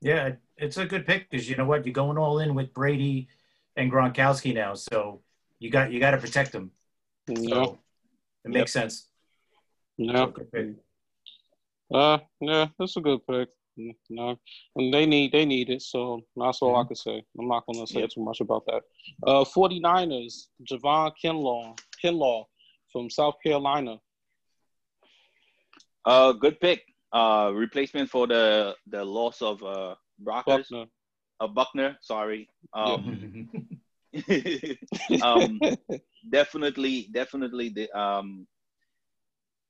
[SPEAKER 3] Yeah, it's a good pick because you know what, you're going all in with Brady and Gronkowski now, so you got you got to protect them.
[SPEAKER 1] Yeah,
[SPEAKER 3] So it makes sense.
[SPEAKER 1] yeah.
[SPEAKER 3] So.
[SPEAKER 1] Uh, yeah, that's a good pick. Mm, No, and they need they need it, so that's all I can say. I'm not gonna say
[SPEAKER 2] Yep.
[SPEAKER 1] too much about that. Uh, 49ers, Javon Kinlaw, Kinlaw from South Carolina.
[SPEAKER 2] Uh, good pick. Uh, replacement for the the loss of uh Brockers,
[SPEAKER 1] Buckner.
[SPEAKER 2] uh, Buckner. Sorry. Um,
[SPEAKER 3] Mm-hmm.
[SPEAKER 2] um, definitely, definitely. The um,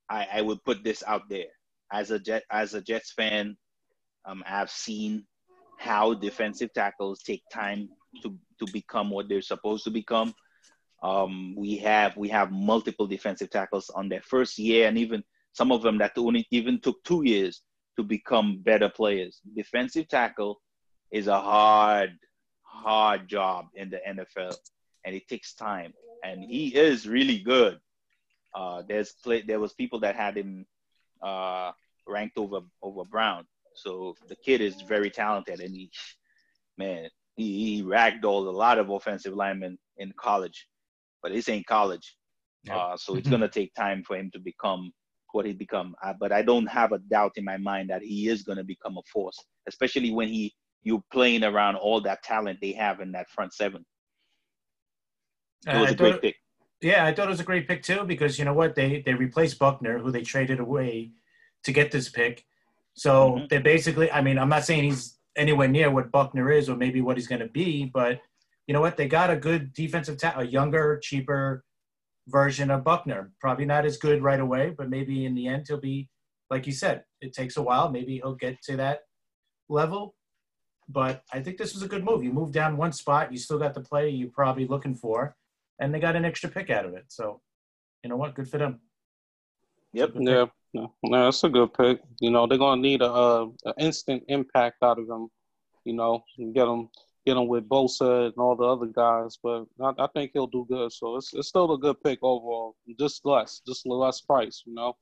[SPEAKER 2] I I would put this out there as a jet as a Jets fan. Um, I've seen how defensive tackles take time to to become what they're supposed to become. Um, we have we have multiple defensive tackles on their first year, and even some of them that only even took two years to become better players. Defensive tackle is a hard, hard job in the NFL, and it takes time. And he is really good. Uh, there's play, there was people that had him uh, ranked over over Brown. So the kid is very talented, and he, man, he, he ragdolled a lot of offensive linemen in college, but this ain't college.
[SPEAKER 3] Yep.
[SPEAKER 2] Uh, so it's gonna take time for him to become what he become. Uh, but I don't have a doubt in my mind that he is gonna become a force, especially when he you're playing around all that talent they have in that front seven. It
[SPEAKER 3] Uh,
[SPEAKER 2] was
[SPEAKER 3] I
[SPEAKER 2] a great pick.
[SPEAKER 3] Yeah, I thought it was a great pick too because you know what they they replaced Buckner, who they traded away to get this pick. So
[SPEAKER 2] Mhm.
[SPEAKER 3] they basically, I mean, I'm not saying he's anywhere near what Buckner is or maybe what he's going to be, but you know what? They got a good defensive ta- a younger, cheaper version of Buckner. Probably not as good right away, but maybe in the end he'll be like you said. It takes a while. Maybe he'll get to that level. But I think this was a good move. You move down one spot, you still got the player you're probably looking for, and they got an extra pick out of it. So, you know what? Good for them.
[SPEAKER 2] Yep.
[SPEAKER 3] Good pick.
[SPEAKER 1] Yeah, no, no, that's a good pick. You know, they're gonna need a, a, a instant impact out of him. You know, and get him, get him with Bosa and all the other guys. But I, I think he'll do good. So it's it's still a good pick overall. Just less, just less price. You know,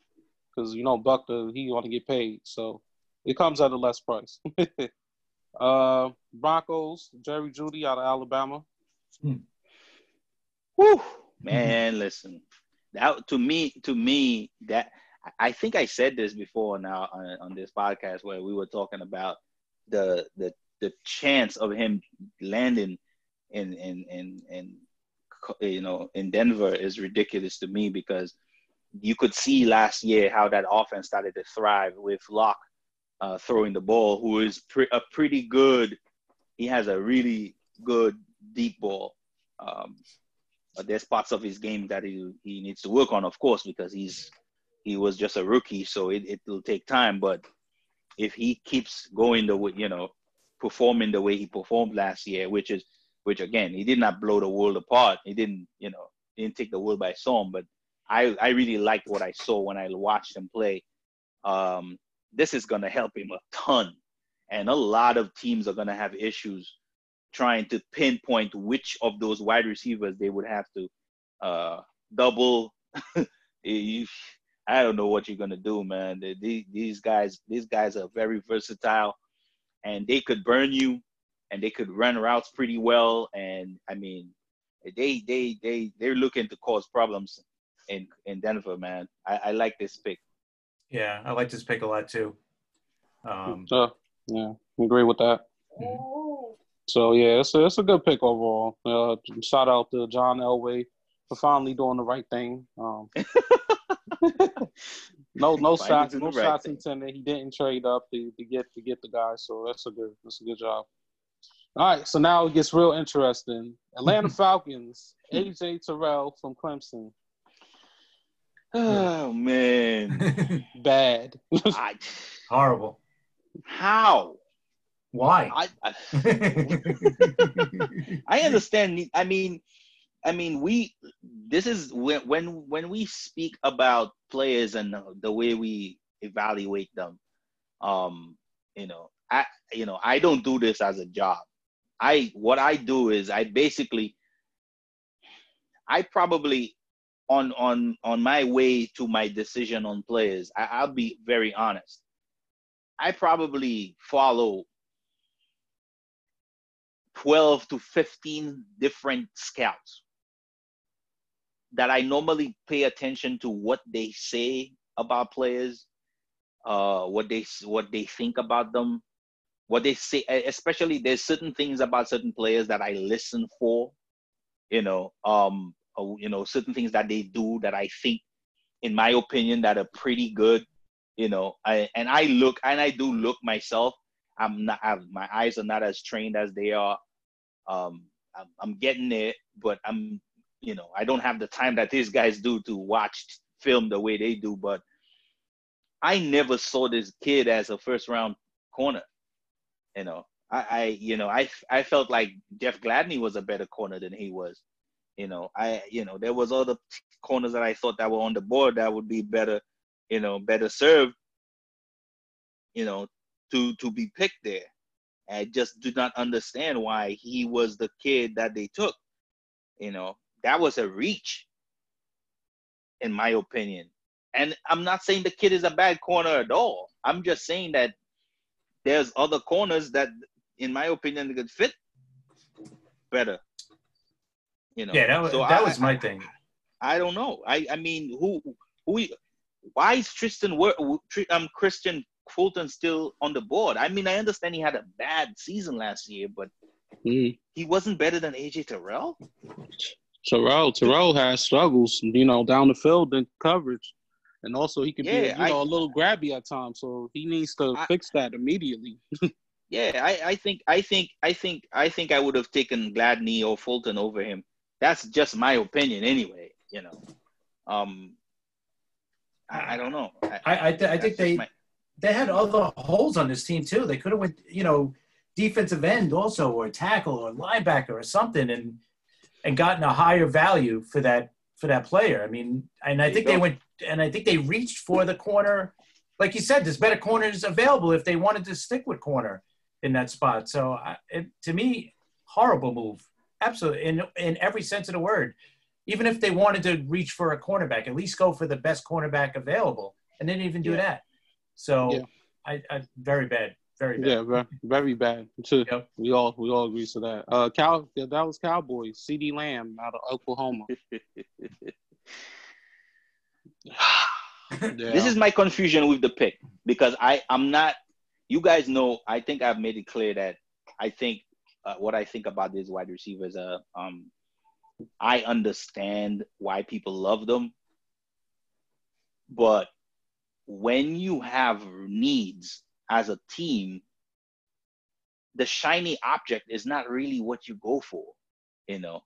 [SPEAKER 1] because you know Buckner he want to get paid, so it comes at a less price. uh, Broncos, Jerry Jeudy out of Alabama.
[SPEAKER 2] Whew, man, listen. That to me, to me, that I think I said this before now on, on this podcast where we were talking about the the the chance of him landing in in in in you know in Denver is ridiculous to me because you could see last year how that offense started to thrive with Lock uh, throwing the ball, who is pre- a pretty good. He has a really good deep ball. Um, but there's parts of his game that he he needs to work on, of course, because he's he was just a rookie, so it it will take time. But if he keeps going the way you know, performing the way he performed last year, which is which again he did not blow the world apart. He didn't you know didn't take the world by storm, but I I really liked what I saw when I watched him play. Um, this is gonna help him a ton, and a lot of teams are gonna have issues trying to pinpoint which of those wide receivers they would have to uh, double. I don't know what you're gonna do, man. These, these guys, these guys are very versatile, and they could burn you, and they could run routes pretty well. And I mean, they they they they're looking to cause problems in in Denver, man. I, I like this pick.
[SPEAKER 3] Yeah, I like this pick a lot too. Um,
[SPEAKER 1] uh, yeah, agree with that. Mm-hmm. So yeah, it's a, it's a good pick overall. Uh, shout out to John Elway for finally doing the right thing. Um, no no shots no right shots thing. intended. He didn't trade up to, to get to get the guy, so that's a good that's a good job. All right, so now it gets real interesting. Atlanta Falcons, AJ Terrell from Clemson.
[SPEAKER 2] Oh man,
[SPEAKER 1] bad,
[SPEAKER 3] I, horrible.
[SPEAKER 2] How?
[SPEAKER 3] Why?
[SPEAKER 2] I, I, I understand. I mean, I mean, we. This is when when when we speak about players and the way we evaluate them. Um, you know, I you know I don't do this as a job. I what I do is I basically I probably on on on my way to my decision on players. I, I'll be very honest. I probably follow 12 to 15 different scouts that I normally pay attention to what they say about players, uh, what they what they think about them, what they say. Especially there's certain things about certain players that I listen for, you know, um, uh, you know, certain things that they do that I think, in my opinion, that are pretty good, you know. I and I look and I do look myself. I'm not. I'm, my eyes are not as trained as they are. Um, I'm, I'm getting it, but I'm, you know, I don't have the time that these guys do to watch film the way they do. But I never saw this kid as a first round corner. You know, I, I you know, I I felt like Jeff Gladney was a better corner than he was. You know, I you know there was other corners that I thought that were on the board that would be better, you know, better served. You know, to to be picked there. I just do not understand why he was the kid that they took. You know, that was a reach, in my opinion. And I'm not saying the kid is a bad corner at all. I'm just saying that there's other corners that, in my opinion, could fit better.
[SPEAKER 3] You know. Yeah, that was so that I, was my thing.
[SPEAKER 2] I, I don't know. I I mean, who who? Why is Tristan um Kristian Fulton still on the board? I mean, I understand he had a bad season last year, but mm. he wasn't better than AJ Terrell.
[SPEAKER 1] Terrell Terrell has struggles, you know, down the field in coverage, and also he can yeah, be, you I, know, a little grabby at times. So he needs to I, fix that immediately.
[SPEAKER 2] yeah, I, I think I think I think I think I would have taken Gladney or Fulton over him that's just my opinion, anyway. You know, um, I, I don't know.
[SPEAKER 3] I I, th- I think they my... they had other holes on this team too. They could have went, you know, defensive end also, or tackle, or linebacker, or something, and and gotten a higher value for that for that player. I mean, and I think they went, and I think they reached for the corner. Like you said, there's better corners available if they wanted to stick with corner in that spot. So, I, it, to me, horrible move. Absolutely, in in every sense of the word. Even if they wanted to reach for a cornerback, at least go for the best cornerback available, and they didn't even do yeah. that. So, yeah. I, I very bad, very bad.
[SPEAKER 1] Yeah, very, very bad. Yep. We all we all agree to that. Uh, Cal, yeah, that was Cowboys. CeeDee Lamb out of Oklahoma.
[SPEAKER 2] yeah. This is my confusion with the pick because I I'm not. You guys know. I think I've made it clear that I think uh, what I think about these wide receivers. Uh, um, I understand why people love them, but when you have needs as a team, the shiny object is not really what you go for. You know,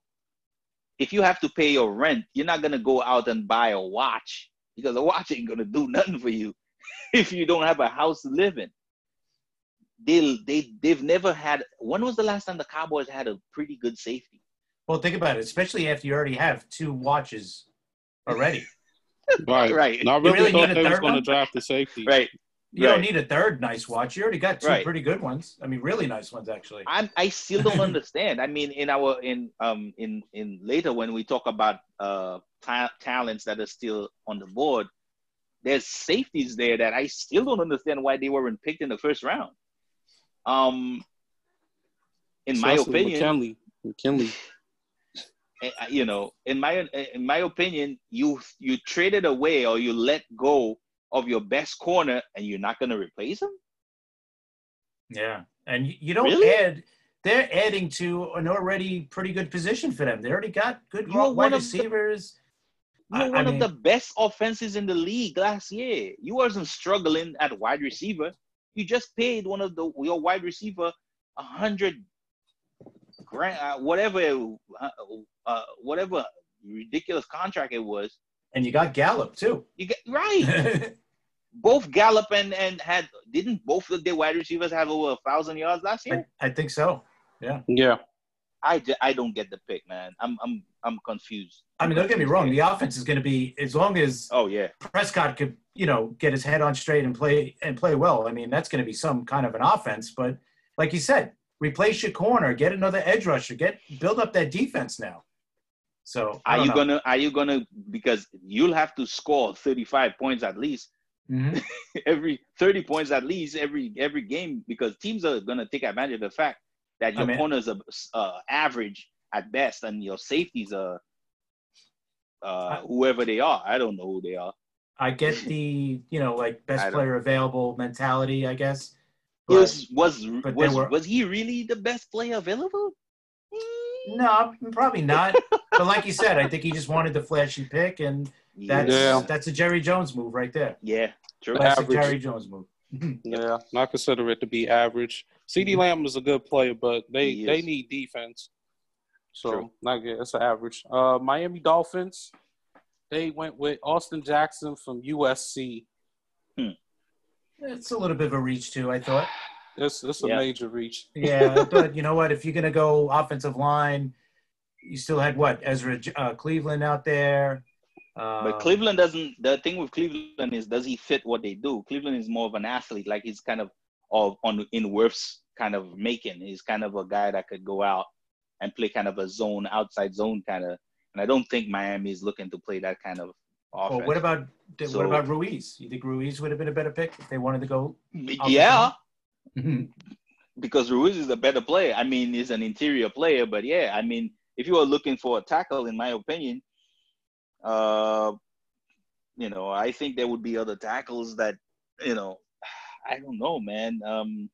[SPEAKER 2] if you have to pay your rent, you're not gonna go out and buy a watch because a watch ain't gonna do nothing for you if you don't have a house to live in. They they they've never had. When was the last time the Cowboys had a pretty good safety?
[SPEAKER 3] Well, think about it, especially after you already have two watches already.
[SPEAKER 1] Right.
[SPEAKER 2] Right.
[SPEAKER 1] And I really,
[SPEAKER 3] really
[SPEAKER 1] thought they was going to
[SPEAKER 3] one?
[SPEAKER 1] draft the safety.
[SPEAKER 2] Right.
[SPEAKER 3] You don't need a third nice watch. You already got two
[SPEAKER 2] Right.
[SPEAKER 3] pretty good ones. I mean, really nice ones, actually.
[SPEAKER 2] I'm I still don't understand. I mean, in our in um in in later when we talk about uh ta- talents that are still on the board, there's safeties there that I still don't understand why they weren't picked in the first round. Um, in my opinion,
[SPEAKER 1] McKinley. McKinley.
[SPEAKER 2] eh, you know, in my in my opinion, you you traded away or you let go of your best corner, and you're not going to replace him.
[SPEAKER 3] Yeah, and you, don't
[SPEAKER 2] Really?
[SPEAKER 3] add. They're adding to an already pretty good position for them. They already got good
[SPEAKER 2] You
[SPEAKER 3] wide
[SPEAKER 2] one of the-
[SPEAKER 3] receivers.
[SPEAKER 2] You were
[SPEAKER 3] I- I
[SPEAKER 2] one
[SPEAKER 3] mean-
[SPEAKER 2] of the best offenses in the league last year. You wasn't struggling at wide receiver. You just paid one of the your wide receiver a hundred grand, uh, whatever, uh, uh, whatever ridiculous contract it was.
[SPEAKER 3] And you got Gallup too.
[SPEAKER 2] You get right. both Gallup and and had didn't both of their wide receivers have over a thousand yards last year?
[SPEAKER 3] I think so.
[SPEAKER 1] Yeah. Yeah.
[SPEAKER 2] I, ju- I don't get the pick, man. I'm I'm I'm confused.
[SPEAKER 3] I mean, don't get me wrong. The offense is going to be as long as
[SPEAKER 2] Oh yeah,
[SPEAKER 3] Prescott could, you know, get his head on straight and play and play well. I mean, that's going to be some kind of an offense. But like you said, replace your corner, get another edge rusher, get build up that defense now. So
[SPEAKER 2] are you
[SPEAKER 3] know.
[SPEAKER 2] gonna are you gonna because you'll have to score 35 points at least
[SPEAKER 3] Mhm.
[SPEAKER 2] every 30 points at least every every game because teams are going to take advantage of the fact that
[SPEAKER 3] I
[SPEAKER 2] your
[SPEAKER 3] mean-
[SPEAKER 2] corners are uh, average at best and your safeties are uh, whoever they are. I don't know who they are.
[SPEAKER 3] I get the, you know, like best player available mentality, I guess. But
[SPEAKER 2] Was was was,
[SPEAKER 3] were-
[SPEAKER 2] was he really the best player available?
[SPEAKER 3] no, probably not. but like you said, I think he just wanted the flashy pick, and that's
[SPEAKER 1] Yeah.
[SPEAKER 3] that's a Jerry Jones move right there.
[SPEAKER 2] yeah, true.
[SPEAKER 3] Classic
[SPEAKER 1] Average.
[SPEAKER 3] Jerry Jones move.
[SPEAKER 1] Yeah. I consider it to be average. CeeDee Lamb is a good player, but they, they need defense. So
[SPEAKER 2] True.
[SPEAKER 1] not good. It's an average. Uh, Miami Dolphins, they went with Austin Jackson from USC. Hmm.
[SPEAKER 3] It's a little bit of a reach too, I thought.
[SPEAKER 1] It's it's a
[SPEAKER 2] Yeah.
[SPEAKER 1] major reach.
[SPEAKER 3] Yeah, but you know what? If you're gonna go offensive line, you still had what Ezra uh, Cleveland out there. Uh,
[SPEAKER 2] But Cleveland doesn't. The thing with Cleveland is, does he fit what they do? Cleveland is more of an athlete. Like he's kind of of on in Wirfs's kind of making. He's kind of a guy that could go out and play kind of a zone, outside zone kind of. And I don't think Miami is looking to play that kind of offense.
[SPEAKER 3] Well, what about
[SPEAKER 2] So-
[SPEAKER 3] what about Ruiz? You think Ruiz would have been a better pick if they wanted to go?
[SPEAKER 2] yeah,
[SPEAKER 3] Mhm.
[SPEAKER 2] because Ruiz is a better player. I mean, he's an interior player, but yeah, I mean, if you are looking for a tackle, in my opinion, uh, you know, I think there would be other tackles that, you know, I don't know, man. Um,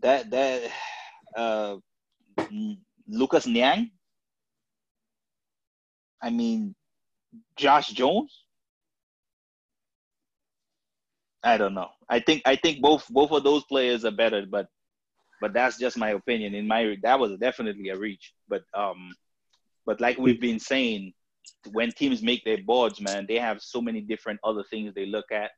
[SPEAKER 2] that that uh, Lucas Niang. I mean, Josh Jones. I don't know. I think I think both both of those players are better, but but that's just my opinion. In my that was definitely a reach. But um, but like we've been saying, when teams make their boards, man, they have so many different other things they look at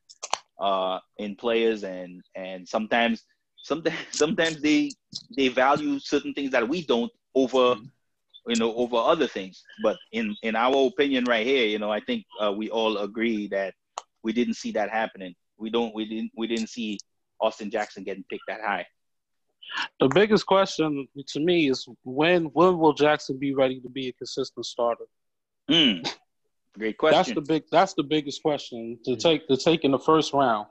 [SPEAKER 2] uh in players, and and sometimes sometimes sometimes they they value certain things that we don't over you know over other things. But in in our opinion, right here, you know, I think uh, we all agree that we didn't see that happening. We don't we didn't we didn't see Austin Jackson getting picked that high.
[SPEAKER 1] The biggest question to me is when when will Jackson be ready to be a consistent starter?
[SPEAKER 2] Mm. Great
[SPEAKER 1] That's
[SPEAKER 2] question.
[SPEAKER 1] the big. That's the biggest question to take. To take in the first round.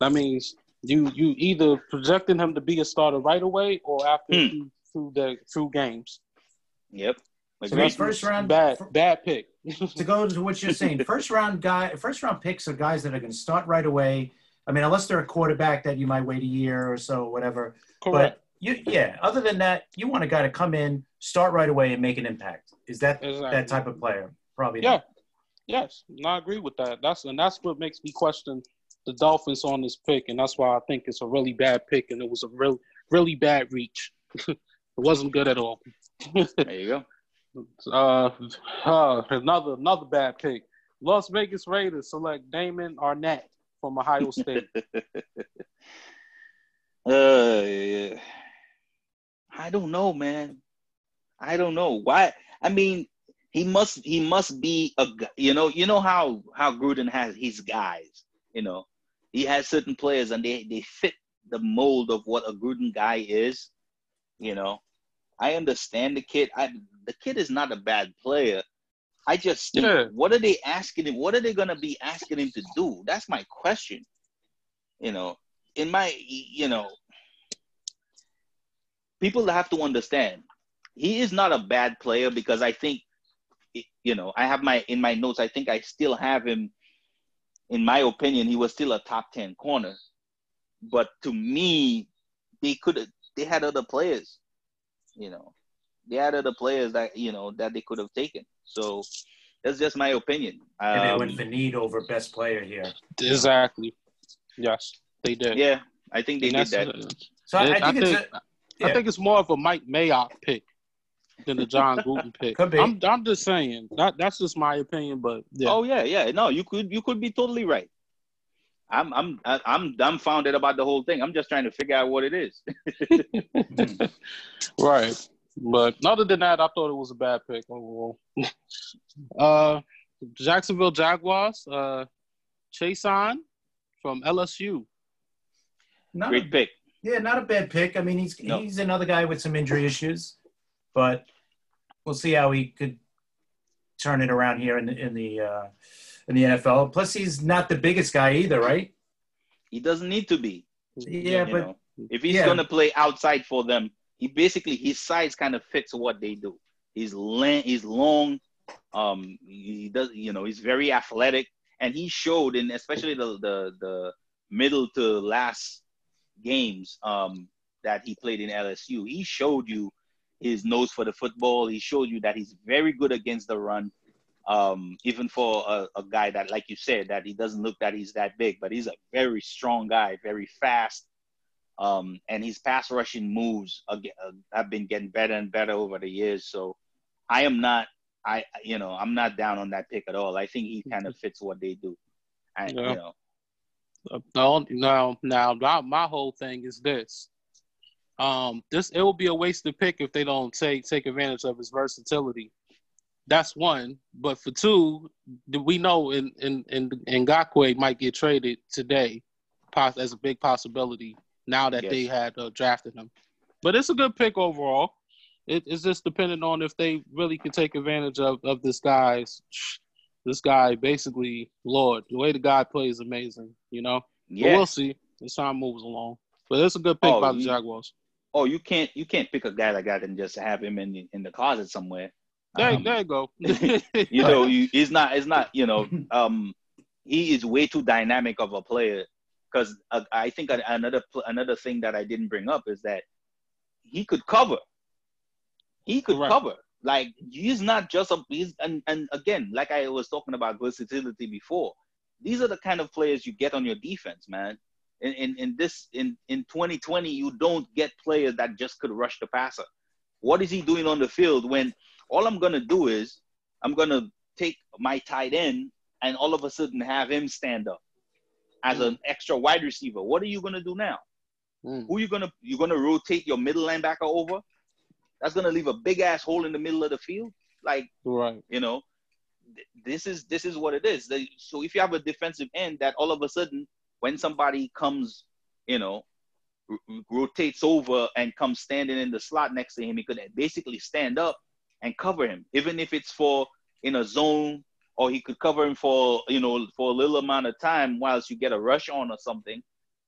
[SPEAKER 1] That means you you either projecting him to be a starter right away or after
[SPEAKER 2] Hmm.
[SPEAKER 1] through, through the through games.
[SPEAKER 2] Yep.
[SPEAKER 3] So that's first round
[SPEAKER 1] Bad
[SPEAKER 3] fir-
[SPEAKER 1] bad pick.
[SPEAKER 3] to go to what you're saying. First round guy, first round picks are guys that are going to start right away. I mean, unless they're a quarterback that you might wait a year or so, whatever.
[SPEAKER 1] Correct.
[SPEAKER 3] But you, yeah. Other than that, you want a guy to come in, start right away, and make an impact. Is that
[SPEAKER 1] Exactly.
[SPEAKER 3] that type of player? Probably.
[SPEAKER 1] Yeah.
[SPEAKER 3] Not.
[SPEAKER 1] Yes, and I agree with that. That's and that's what makes me question the Dolphins on this pick, and that's why I think it's a really bad pick, and it was a real, really bad reach. it wasn't good at all.
[SPEAKER 2] There you go.
[SPEAKER 1] uh, uh, another another bad pick. Las Vegas Raiders select Damon Arnette from Ohio State.
[SPEAKER 2] Uh. I don't know, man. I don't know why. I mean, he must he must be a you know you know how how Gruden has his guys. You know, he has certain players and they they fit the mold of what a Gruden guy is. You know, I understand the kid. I the kid is not a bad player. I just think,
[SPEAKER 1] Yeah.
[SPEAKER 2] what are they asking him? What are they gonna be asking him to do? That's my question. You know, in my you know people have to understand he is not a bad player because i think you know i have my in my notes i think i still have him in my opinion he was still a top 10 corner but to me they could have they had other players you know they had other players that you know that they could have taken so that's just my opinion
[SPEAKER 3] And they
[SPEAKER 2] Um,
[SPEAKER 3] went for need over best player here.
[SPEAKER 1] exactly. Yes, they did.
[SPEAKER 2] yeah i think they
[SPEAKER 1] And
[SPEAKER 2] did
[SPEAKER 1] that's-
[SPEAKER 2] that
[SPEAKER 3] So I,
[SPEAKER 1] It-
[SPEAKER 3] I think it's a,
[SPEAKER 1] I
[SPEAKER 3] yeah.
[SPEAKER 1] think it's more of a Mike Mayock pick than the Jon Gruden pick.
[SPEAKER 3] Could be.
[SPEAKER 1] I'm, I'm just saying that that's just my opinion, but yeah.
[SPEAKER 2] Oh yeah, yeah. No, you could you could be totally right. I'm I'm I'm dumbfounded about the whole thing. I'm just trying to figure out what it is.
[SPEAKER 1] Right. But other than that, I thought it was a bad pick overall. uh, Jacksonville Jaguars, uh, Chaisson from LSU.
[SPEAKER 3] not a,
[SPEAKER 2] Great pick.
[SPEAKER 3] yeah, not a bad pick. I mean, he's
[SPEAKER 2] No.
[SPEAKER 3] he's another guy with some injury issues, but we'll see how he could turn it around here in the in the uh, in the NFL. Plus, he's not the biggest guy either, right?
[SPEAKER 2] He doesn't need to be.
[SPEAKER 3] Yeah,
[SPEAKER 2] you
[SPEAKER 3] but
[SPEAKER 2] know. if he's
[SPEAKER 3] yeah.
[SPEAKER 2] gonna play outside for them, he basically his size kind of fits what they do. He's lang, he's long. Um, he does, you know, he's very athletic, and he showed in especially the the the middle to last games um that he played in LSU. He showed you his nose for the football. He showed you that he's very good against the run. Um, even for a, a guy that, like you said, that he doesn't look that he's that big, but he's a very strong guy, very fast. Um, and his pass rushing moves have been getting better and better over the years. So I am not, I you know, I'm not down on that pick at all. I think he kind of fits what they do. And
[SPEAKER 1] Yeah.
[SPEAKER 2] you know,
[SPEAKER 1] Uh, No, now, now, my, whole thing is this. Um, this it will be a wasted pick if they don't take take advantage of his versatility. That's one. But for two, we know in in in Ngakoue might get traded today, as a big possibility. Now that they had uh, drafted him, but it's a good pick overall. It, it's just dependent on if they really can take advantage of of this guy's. This guy basically, Lord, the way the guy plays is amazing. You know. But we'll see as time moves along. But it's a good pick
[SPEAKER 2] Oh,
[SPEAKER 1] by the
[SPEAKER 2] you-
[SPEAKER 1] Jaguars.
[SPEAKER 2] oh, you can't you can't pick a guy like that and just have him in the, in the closet somewhere.
[SPEAKER 1] There,
[SPEAKER 2] Um,
[SPEAKER 1] there you go.
[SPEAKER 2] you know, you, he's not. It's not. You know, um, he is way too dynamic of a player. Because uh, I think another another thing that I didn't bring up is that he could cover. He could
[SPEAKER 1] Correct.
[SPEAKER 2] cover. Like he's not just a. He's and and again, like I was talking about versatility before. These are the kind of players you get on your defense, man. In in, in this in in 2020, you don't get players that just could rush the passer. What is he doing on the field when all I'm gonna do is I'm gonna take my tight end and all of a sudden have him stand up as an extra wide receiver. What are you gonna do now?
[SPEAKER 1] Mm.
[SPEAKER 2] Who you gonna you gonna rotate your middle linebacker over? That's gonna leave a big ass hole in the middle of the field. Like
[SPEAKER 1] Right.
[SPEAKER 2] you know, th- this is this is what it is. The- So if you have a defensive end that all of a sudden when somebody comes, you know, r- r- rotates over and comes standing in the slot next to him, he could basically stand up and cover him, even if it's for in a zone or he could cover him for you know for a little amount of time whilst you get a rush on or something.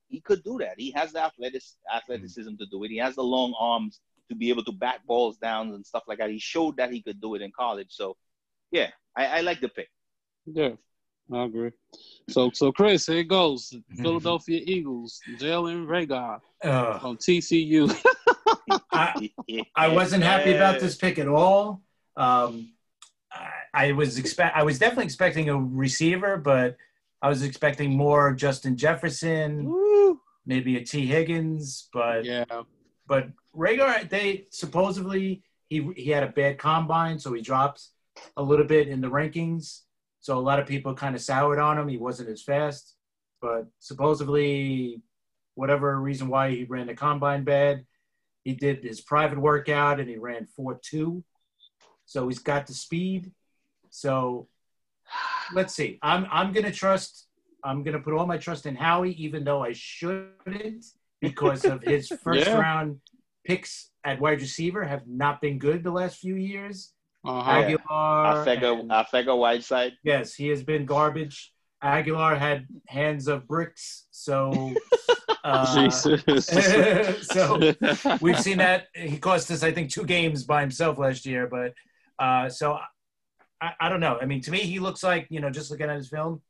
[SPEAKER 2] He could do that. He has the athletic, athleticism to do it. He has the long arms to be able to back balls down and stuff like that. He showed that he could do it in college. So, yeah, I, I like the pick.
[SPEAKER 1] Yeah. I agree. So, so Chris, here it goes. Philadelphia Eagles, Jalen Reagor
[SPEAKER 3] uh,
[SPEAKER 1] from TCU.
[SPEAKER 3] I, I wasn't happy about this pick at all. Um, I, I was expect I was definitely expecting a receiver, but I was expecting more Justin Jefferson,
[SPEAKER 1] Woo.
[SPEAKER 3] maybe a Tee Higgins, but
[SPEAKER 1] Yeah.
[SPEAKER 3] but Reagor, they supposedly he he had a bad combine, so he drops a little bit in the rankings. So a lot of people kind of soured on him. He wasn't as fast, but supposedly, whatever reason why he ran the combine bad, he did his private workout and he ran four two. So he's got the speed. So let's see. I'm I'm gonna trust. I'm gonna put all my trust in Howie, even though I shouldn't, because of his first
[SPEAKER 1] Yeah.
[SPEAKER 3] round picks at wide receiver have not been good the last few years.
[SPEAKER 1] Uh-huh.
[SPEAKER 3] Agholor,
[SPEAKER 2] I figure
[SPEAKER 3] and-
[SPEAKER 2] I figure Whiteside.
[SPEAKER 3] yes, he has been garbage. Agholor had hands of bricks, so uh,
[SPEAKER 1] Jesus.
[SPEAKER 3] so we've seen that. He cost us, I think, two games by himself last year. But uh, so I, I don't know. I mean, to me, he looks like you know, just looking at his film,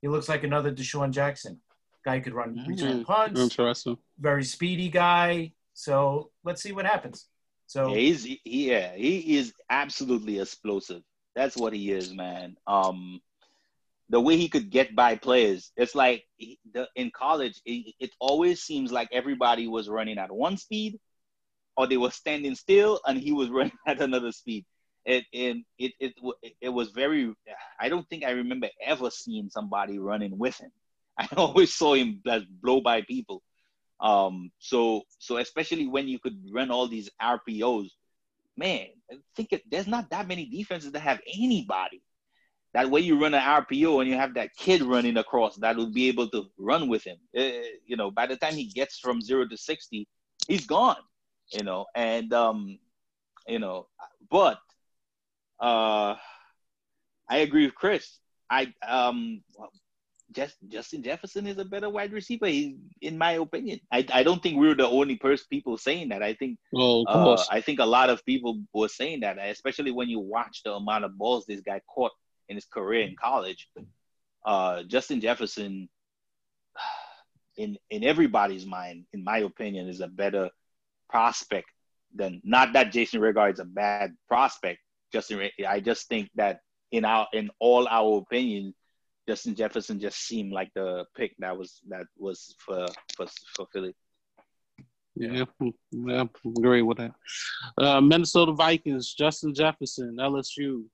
[SPEAKER 3] he looks like another DeSean Jackson. Guy could run return
[SPEAKER 1] Mm,
[SPEAKER 3] punts,
[SPEAKER 1] Interesting.
[SPEAKER 3] very speedy guy. So let's see what happens. So
[SPEAKER 2] Yeah, he's he, yeah, he is absolutely explosive. That's what he is, man. Um, the way he could get by players, it's like he, the, in college, it, it always seems like everybody was running at one speed, or they were standing still, and he was running at another speed. It and it it it was very. I don't think I remember ever seeing somebody running with him. I always saw him blow by people. Um, so so especially when you could run all these RPOs, man, I think it, there's not that many defenses that have anybody. That way you run an RPO and you have that kid running across that will be able to run with him. Uh, you know, by the time he gets from zero to sixty, he's gone. You know, and um, you know, but uh, I agree with Chris. I um, just Justin Jefferson is a better wide receiver. He, in my opinion, I, I don't think we're the only person people saying that. I think
[SPEAKER 1] Oh,
[SPEAKER 2] uh. I think a lot of people were saying that, especially when you watch the amount of balls this guy caught in his career in college. Uh, Justin Jefferson, in in everybody's mind, in my opinion, is a better prospect than not that Jalen Reagor is a bad prospect. Justin, I just think that in our in all our opinion, Justin Jefferson just seemed like the pick that was that was for for for Philly.
[SPEAKER 1] Yeah, yeah, agree with that. Uh, Minnesota Vikings, Justin Jefferson, LSU.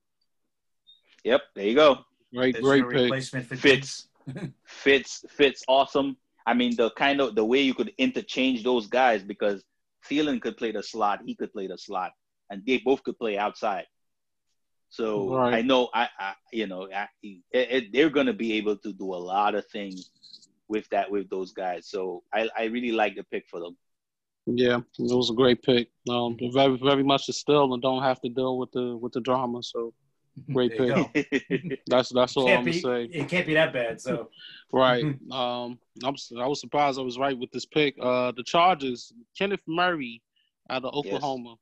[SPEAKER 2] Yep, there you go.
[SPEAKER 1] Great,
[SPEAKER 3] there's
[SPEAKER 1] great
[SPEAKER 3] no
[SPEAKER 1] pick.
[SPEAKER 3] replacement for
[SPEAKER 2] Fits.
[SPEAKER 3] Diggs.
[SPEAKER 2] fits fits awesome. I mean the kind of the way you could interchange those guys because Thielen could play the slot, he could play the slot, and they both could play outside. So
[SPEAKER 1] Right.
[SPEAKER 2] I know I, I you know I, it, it, they're gonna be able to do a lot of things with that with those guys. So I, I really like the pick for them.
[SPEAKER 1] Yeah, it was a great pick. Um, very, very much a still and don't have to deal with the with the drama. So Great pick. that's that's all I'm
[SPEAKER 3] Can't
[SPEAKER 1] gonna say.
[SPEAKER 3] it can't be that bad. So
[SPEAKER 1] Right. Um, I'm, I was surprised I was right with this pick. Uh, the Chargers, Kenneth Murray out of
[SPEAKER 2] Yes.
[SPEAKER 1] Oklahoma.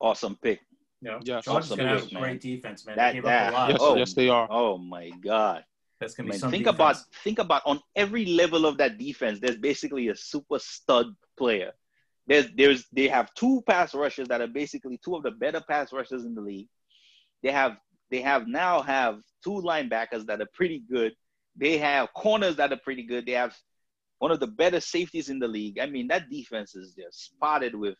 [SPEAKER 2] awesome pick.
[SPEAKER 3] You know,
[SPEAKER 1] Yes.
[SPEAKER 3] Chargers
[SPEAKER 2] Awesome
[SPEAKER 3] gonna have
[SPEAKER 2] pick,
[SPEAKER 3] a
[SPEAKER 2] man.
[SPEAKER 3] great defense, man.
[SPEAKER 2] That-
[SPEAKER 3] they gave
[SPEAKER 2] that-
[SPEAKER 3] up a lot.
[SPEAKER 1] Yes,
[SPEAKER 2] Oh.
[SPEAKER 1] yes, they are.
[SPEAKER 2] Oh my God.
[SPEAKER 3] That's gonna
[SPEAKER 2] I
[SPEAKER 3] be
[SPEAKER 2] mean,
[SPEAKER 3] some
[SPEAKER 2] think
[SPEAKER 3] defense.
[SPEAKER 2] about think about on every level of that defense. There's basically a super stud player. There's there's they have two pass rushers that are basically two of the better pass rushers in the league. They have they have now have two linebackers that are pretty good. They have corners that are pretty good. They have one of the better safeties in the league. I mean, that defense is just spotted with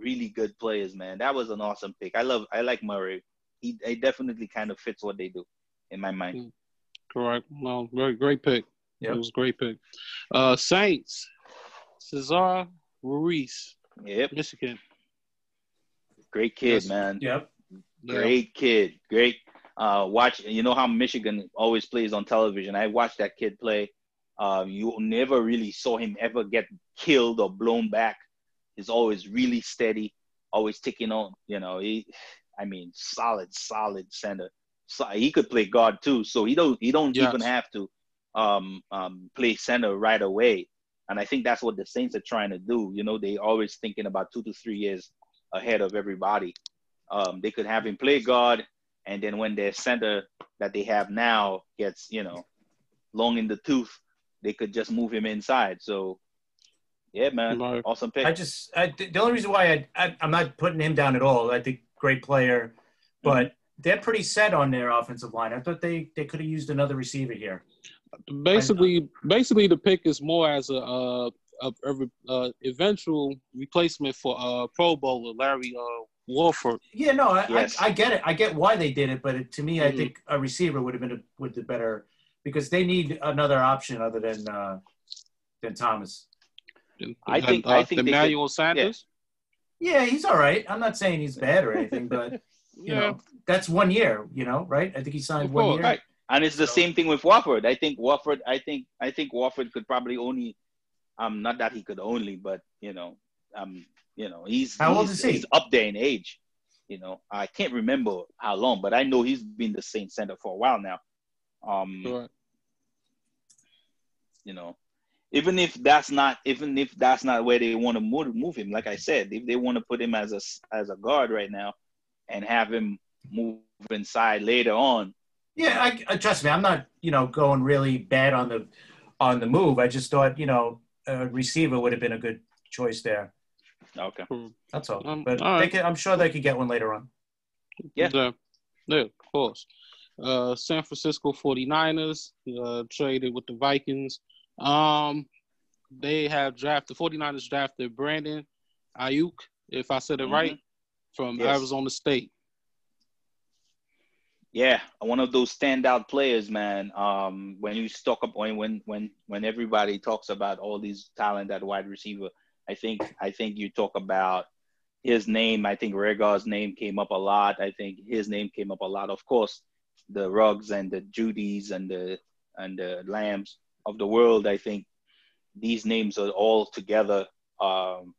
[SPEAKER 2] really good players, man. That was an awesome pick. I love I like Murray. He, he definitely kind of fits what they do in my mind.
[SPEAKER 1] Correct. Well, very great pick.
[SPEAKER 3] Yep.
[SPEAKER 1] It was a great pick. Uh, Saints, Cesar Ruiz,
[SPEAKER 2] Yep.
[SPEAKER 1] Michigan.
[SPEAKER 2] Great kid,
[SPEAKER 1] Yes.
[SPEAKER 2] man.
[SPEAKER 3] Yep.
[SPEAKER 1] Yeah.
[SPEAKER 2] Great kid. Great. Uh, watch. You know how Michigan always plays on television. I watched that kid play. Uh, you never really saw him ever get killed or blown back. He's always really steady, always ticking on. You know, he. I mean, solid, solid center. So he could play guard too. So he don't. He don't
[SPEAKER 1] Yes.
[SPEAKER 2] even have to um, um, play center right away. And I think that's what the Saints are trying to do. You know, they always thinking about two to three years ahead of everybody. Um, they could have him play guard, and then when their center that they have now gets, you know, long in the tooth, they could just move him inside. So Yeah, man.
[SPEAKER 1] Right.
[SPEAKER 2] Awesome pick.
[SPEAKER 3] I just I, the only reason why I, I I'm not putting him down at all. I think great player, but they're pretty set on their offensive line. I thought they they could have used another receiver here.
[SPEAKER 1] Basically, basically the pick is more as a uh, a, a, uh, eventual replacement for uh, Pro Bowler Larry uh, Warford.
[SPEAKER 3] Yeah, no, I,
[SPEAKER 2] Yes.
[SPEAKER 3] I, I get it. I get why they did it, but it, to me, I
[SPEAKER 1] Mhm.
[SPEAKER 3] think a receiver would have been a, would the better because they need another option other than uh, than Thomas.
[SPEAKER 2] I think-
[SPEAKER 1] uh,
[SPEAKER 2] I think they
[SPEAKER 1] Emmanuel Sanders.
[SPEAKER 3] Yeah, he's all right. I'm not saying he's bad or anything, but you
[SPEAKER 1] Yeah,
[SPEAKER 3] know, that's one year. You know, right? I think he signed
[SPEAKER 1] Of
[SPEAKER 3] one year.
[SPEAKER 2] Right. And it's the
[SPEAKER 3] So-
[SPEAKER 2] same thing with Warford. I think Warford. I think I think Warford could probably only, um, not that he could only, but you know, um, you know, he's
[SPEAKER 3] How old
[SPEAKER 2] he's,
[SPEAKER 3] is he?
[SPEAKER 2] He's up there in age. You know, I can't remember how long, but I know he's been the Saint center for a while now. Um,
[SPEAKER 1] correct.
[SPEAKER 2] you know, even if that's not even if that's not where they want to move, move him, like I said, if they want to put him as a as a guard right now, and have him move inside later on,
[SPEAKER 3] Yeah, I, I trust me. I'm not, you know, going really bad on the on the move. I just thought, you know, a receiver would have been a good choice there.
[SPEAKER 2] okay.
[SPEAKER 3] That's all.
[SPEAKER 1] Um,
[SPEAKER 3] but
[SPEAKER 1] all
[SPEAKER 3] they could, I'm sure they could get one later on.
[SPEAKER 2] Yeah.
[SPEAKER 1] yeah, yeah, of course. Uh, San Francisco 49ers uh, traded with the Vikings. Um, they have drafted, the 49ers drafted Brandon Aiyuk, if I said it
[SPEAKER 2] Mhm.
[SPEAKER 1] right, from
[SPEAKER 2] Yes.
[SPEAKER 1] Arizona State.
[SPEAKER 2] Yeah, one of those standout players, man. Um, when you talk up when when when everybody talks about all these talent at wide receiver, I think I think you talk about his name. I think Reagor's name came up a lot. I think his name came up a lot. Of course, the Ruggs and the Jeudys and the and the Lambs of the world. I think these names are all together um,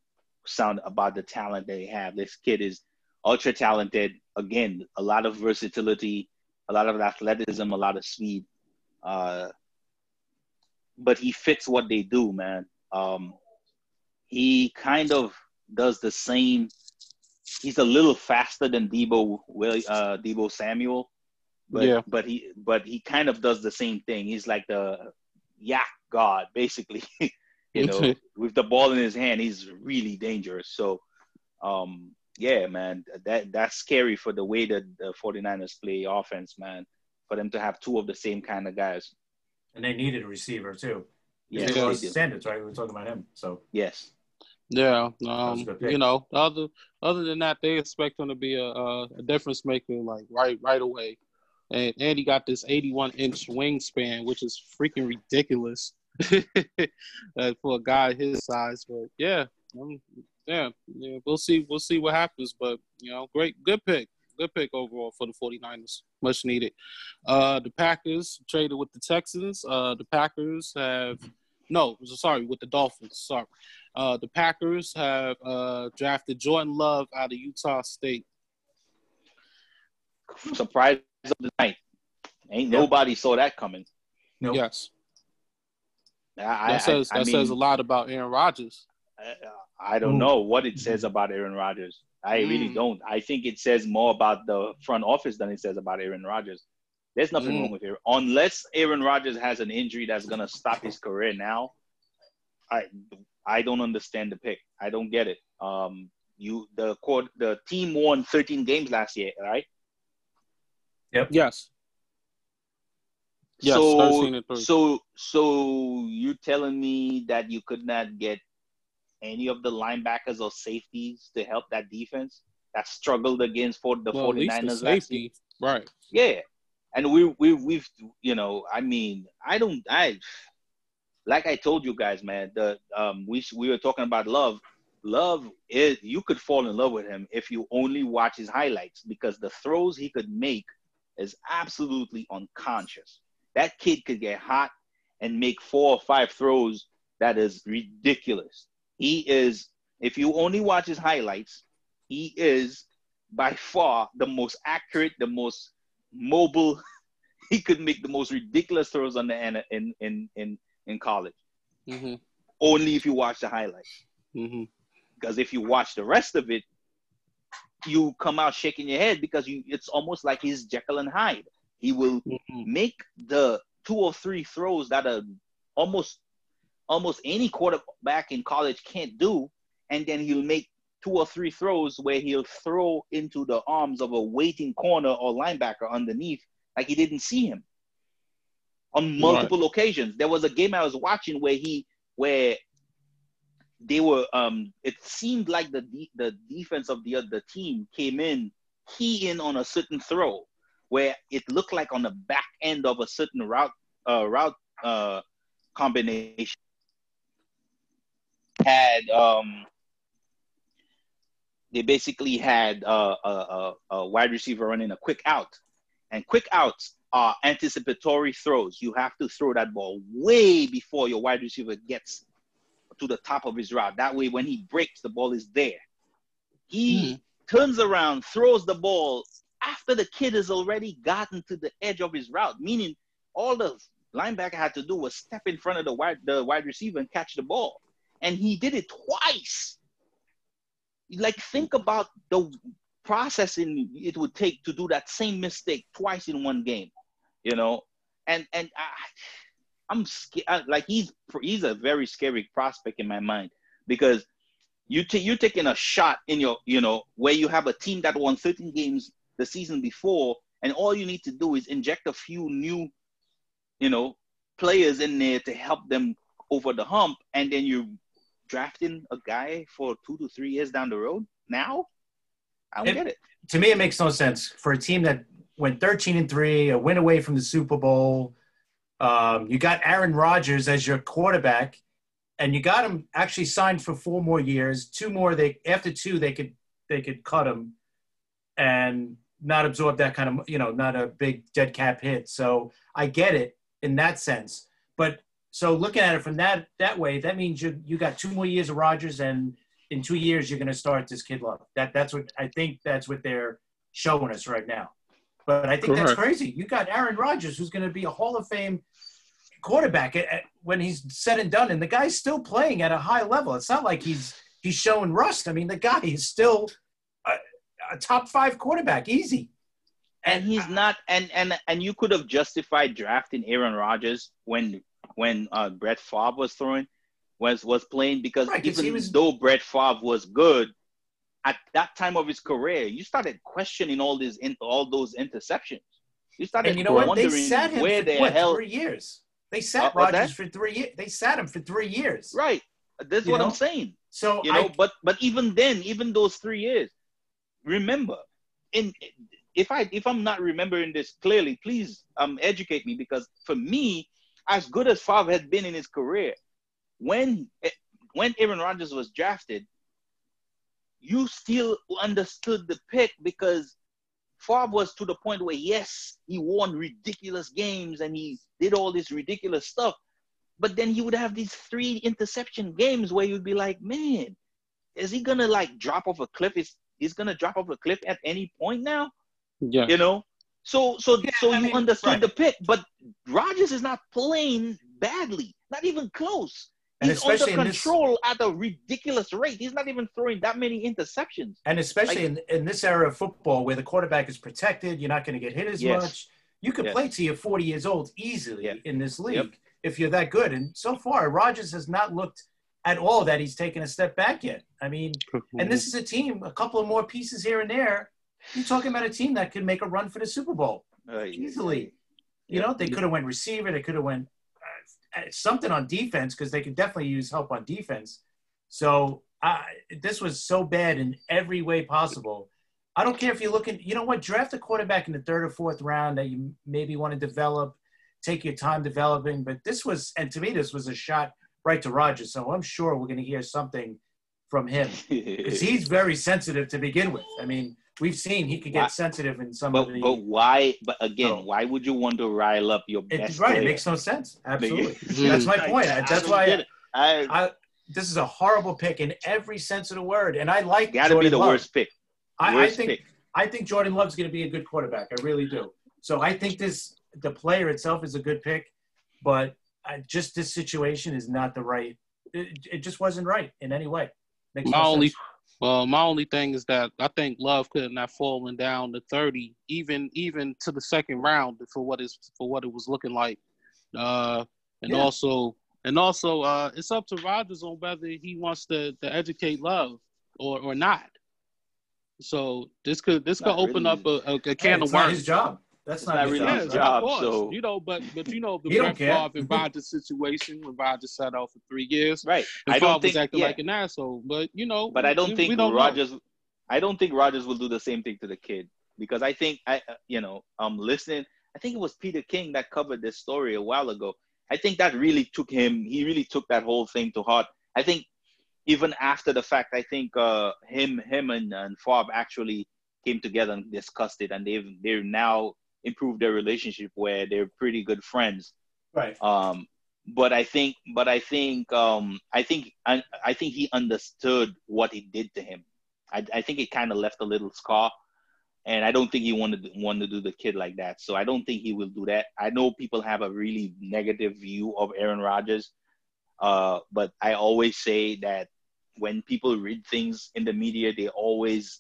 [SPEAKER 2] sound about the talent they have. This kid is ultra talented. Again, a lot of versatility, a lot of athleticism, a lot of speed. Uh, but he fits what they do, man. Um, he kind of does the same. He's a little faster than Deebo Will uh, Deebo Samuel, but
[SPEAKER 1] Yeah.
[SPEAKER 2] but he but he kind of does the same thing. He's like the YAC god, basically. you know, with the ball in his hand, he's really dangerous. So, um, yeah, man, that that's scary for the way that the 49ers play offense, man. For them to have two of the same kind of guys.
[SPEAKER 3] And they needed a receiver too.
[SPEAKER 2] Yes,
[SPEAKER 1] Yeah.
[SPEAKER 3] lost
[SPEAKER 2] they.
[SPEAKER 3] Sanders, right? We were talking about him. So
[SPEAKER 2] Yes.
[SPEAKER 1] Yeah, um, you know, other other than that, they expect him to be a, a, a difference maker like right right away, and and he got this 81 inch wingspan, which is freaking ridiculous uh, for a guy his size. But yeah, um, yeah, yeah, we'll see we'll see what happens. But you know, great good pick, good pick overall for the 49ers, much needed. Uh, the Packers traded with the Texans. Uh, the Packers have no, sorry, with the Dolphins. Sorry. Uh, the Packers have uh, drafted Jordan Love out of Utah State.
[SPEAKER 2] Surprise of the night. Ain't
[SPEAKER 3] Yeah.
[SPEAKER 2] nobody saw that coming.
[SPEAKER 3] nope.
[SPEAKER 1] Yes,
[SPEAKER 2] I,
[SPEAKER 1] that says
[SPEAKER 2] I, I
[SPEAKER 1] that says a lot about Aaron Rodgers.
[SPEAKER 2] I, I don't
[SPEAKER 3] Ooh.
[SPEAKER 2] know what it says about Aaron Rodgers. I really
[SPEAKER 1] Mm.
[SPEAKER 2] don't. I think it says more about the front office than it says about Aaron Rodgers. There's nothing
[SPEAKER 1] Mm.
[SPEAKER 2] wrong with Aaron. Unless Aaron Rodgers has an injury that's gonna stop his career now, I I don't understand the pick. I don't get it. Um, you the court the team won 13 games last year, right?
[SPEAKER 1] Yes, Yes,
[SPEAKER 2] so so so you're telling me that you could not get any of the linebackers or safeties to help that defense that struggled against for the
[SPEAKER 1] well, at
[SPEAKER 2] 49ers
[SPEAKER 1] the safety, right?
[SPEAKER 2] Yeah. And we we we've you know, I mean, I don't I like I told you guys, man, the um we we were talking about love. Love is you could fall in love with him if you only watch his highlights because the throws he could make is absolutely unconscious. That kid could get hot and make four or five throws that is ridiculous. He is if you only watch his highlights, he is by far the most accurate, the most mobile. He could make the most ridiculous throws on the in in in in college.
[SPEAKER 1] hmm
[SPEAKER 2] Only if you watch the highlights.
[SPEAKER 1] hmm
[SPEAKER 2] Because if you watch the rest of it, you come out shaking your head because you it's almost like he's Jekyll and Hyde. He will
[SPEAKER 1] hmm
[SPEAKER 2] make the two or three throws that are almost almost any quarterback in college can't do, and then he'll make two or three throws where he'll throw into the arms of a waiting corner or linebacker underneath, like he didn't see him. On multiple right. occasions, there was a game I was watching where he where they were um it seemed like the de- the defense of the other team came in key in on a certain throw where it looked like on the back end of a certain route uh route uh combination had um they basically had uh, a, a, a wide receiver running a quick out. And quick outs are anticipatory throws. You have to throw that ball way before your wide receiver gets to the top of his route. That way, when he breaks, the ball is there. He mm. turns around, throws the ball after the kid has already gotten to the edge of his route, meaning all the linebacker had to do was step in front of the wide, the wide receiver and catch the ball. And he did it twice. Like, think about the processing it would take to do that same mistake twice in one game, you know? And, and I, I'm scared. Like he's he's a very scary prospect in my mind because you t- you're taking a shot in your you know where you have a team that won 13 games the season before, and all you need to do is inject a few new, you know, players in there to help them over the hump, and then you're drafting a guy for two to three years down the road. Now, I don't it, get it.
[SPEAKER 3] To me, it makes no sense for a team that went 13 and three, a win away from the Super Bowl um, you got Aaron Rodgers as your quarterback, and you got him actually signed for four more years. Two more, they after two they could they could cut him, and not absorb that kind of you know not a big dead cap hit. So I get it in that sense, but so looking at it from that that way, that means you you got two more years of Rodgers, and in two years you're going to start this kid love. That that's what I think that's what they're showing us right now. But I think Correct. that's crazy. You got Aaron Rodgers, who's going to be a Hall of Fame quarterback at, at, when he's said and done, and the guy's still playing at a high level. It's not like he's he's showing rust. I mean, the guy is still a, a top five quarterback, easy.
[SPEAKER 2] And he's not. And and and you could have justified drafting Aaron Rodgers when when uh, Brett Favre was throwing was was playing because right, even was, though Brett Favre was good at that time of his career, you started questioning all these in, all those interceptions. You started and you know wondering what? They sat him where
[SPEAKER 3] for, what, hell three years. They sat uh, Rodgers for three years. They sat him for three years.
[SPEAKER 2] Right. That's you what know? I'm saying. So you know, I, but but even then, even those three years, remember, in if I if I'm not remembering this clearly, please um educate me because for me, as good as Favre had been in his career, when when Aaron Rodgers was drafted, you still understood the pick because Favre was to the point where yes, he won ridiculous games and he did all this ridiculous stuff, but then he would have these three interception games where you'd be like, man, is he gonna like drop off a cliff? Is he's gonna drop off a cliff at any point now? Yeah. You know? So so yeah, so I you mean, understood right. the pick, but Rodgers is not playing badly, not even close. And He's especially under control this, at a ridiculous rate. He's not even throwing that many interceptions.
[SPEAKER 3] And especially like, in, in this era of football where the quarterback is protected, you're not going to get hit as yes. much. You could yes. play till you're 40 years old easily yep. in this league yep. if you're that good. And so far, Rodgers has not looked at all that he's taken a step back yet. I mean, and this is a team, a couple of more pieces here and there. You're talking about a team that could make a run for the Super Bowl uh, easily. You know, they could have went receiver, they could have went something on defense because they could definitely use help on defense. So I, this was so bad in every way possible. I don't care if you're looking, you know what, draft a quarterback in the third or fourth round that you maybe want to develop, take your time developing. But this was, and to me, this was a shot right to Rodgers. So I'm sure we're going to hear something from him because he's very sensitive to begin with. I mean, we've seen he could get why, sensitive in some
[SPEAKER 2] but,
[SPEAKER 3] of the.
[SPEAKER 2] But why? But again, oh. why would you want to rile up your best?
[SPEAKER 3] It's right. Player? It makes no sense. Absolutely. That's my point. I, That's why I, I, This is a horrible pick in every sense of the word, and I like.
[SPEAKER 2] Got to be the Love. worst pick.
[SPEAKER 3] I, worst I, think. Pick. I think Jordan Love's going to be a good quarterback. I really do. So I think this the player itself is a good pick, but just this situation is not the right. It, it just wasn't right in any way.
[SPEAKER 1] Makes my no only sense. Well, my only thing is that I think Love could have not fallen down to 30, even even to the second round for what is for what it was looking like. Uh, and yeah. also And also, uh, it's up to Rodgers on whether he wants to, to educate Love or, or not. So this could this could
[SPEAKER 2] Not
[SPEAKER 1] open
[SPEAKER 2] really.
[SPEAKER 1] up a, a, a can
[SPEAKER 3] it's
[SPEAKER 1] of worms.
[SPEAKER 3] his job. That's not,
[SPEAKER 2] not really
[SPEAKER 3] job.
[SPEAKER 2] His
[SPEAKER 3] right?
[SPEAKER 2] job.
[SPEAKER 1] of course.
[SPEAKER 2] so-
[SPEAKER 1] you know, but but you know the Brett
[SPEAKER 3] care.
[SPEAKER 1] Favre and Rodgers situation when Rodgers sat out for three years.
[SPEAKER 2] Right. I
[SPEAKER 1] Favre
[SPEAKER 2] don't
[SPEAKER 1] was
[SPEAKER 2] think.
[SPEAKER 1] acting
[SPEAKER 2] Yeah.
[SPEAKER 1] like an asshole. But you know,
[SPEAKER 2] but I don't
[SPEAKER 1] we,
[SPEAKER 2] think
[SPEAKER 1] we don't know.
[SPEAKER 2] Rodgers. I don't think Rodgers will do the same thing to the kid because I think I, uh, you know, um, listening. I think it was Peter King that covered this story a while ago. I think that really took him. He really took that whole thing to heart. I think even after the fact, I think uh, him, him and and Favre actually came together and discussed it, and they've they're now improved their relationship where they're pretty good friends.
[SPEAKER 3] Right.
[SPEAKER 2] Um, but I think, but I think, um, I think, I, I think he understood what it did to him. I, I think it kind of left a little scar, and I don't think he wanted to, wanted to do the kid like that. So I don't think he will do that. I know people have a really negative view of Aaron Rodgers, uh, but I always say that when people read things in the media, they always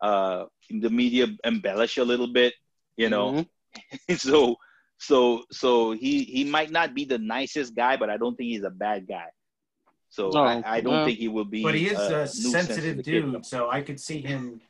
[SPEAKER 2] uh, the media embellish a little bit, you know
[SPEAKER 1] Mhm.
[SPEAKER 2] so so so he he might not be the nicest guy, but I don't think he's a bad guy. So
[SPEAKER 1] No,
[SPEAKER 2] I, I don't
[SPEAKER 1] no.
[SPEAKER 2] think he will be.
[SPEAKER 3] But he is
[SPEAKER 2] a
[SPEAKER 3] a sensitive
[SPEAKER 2] the kid.
[SPEAKER 3] dude, so I could see him.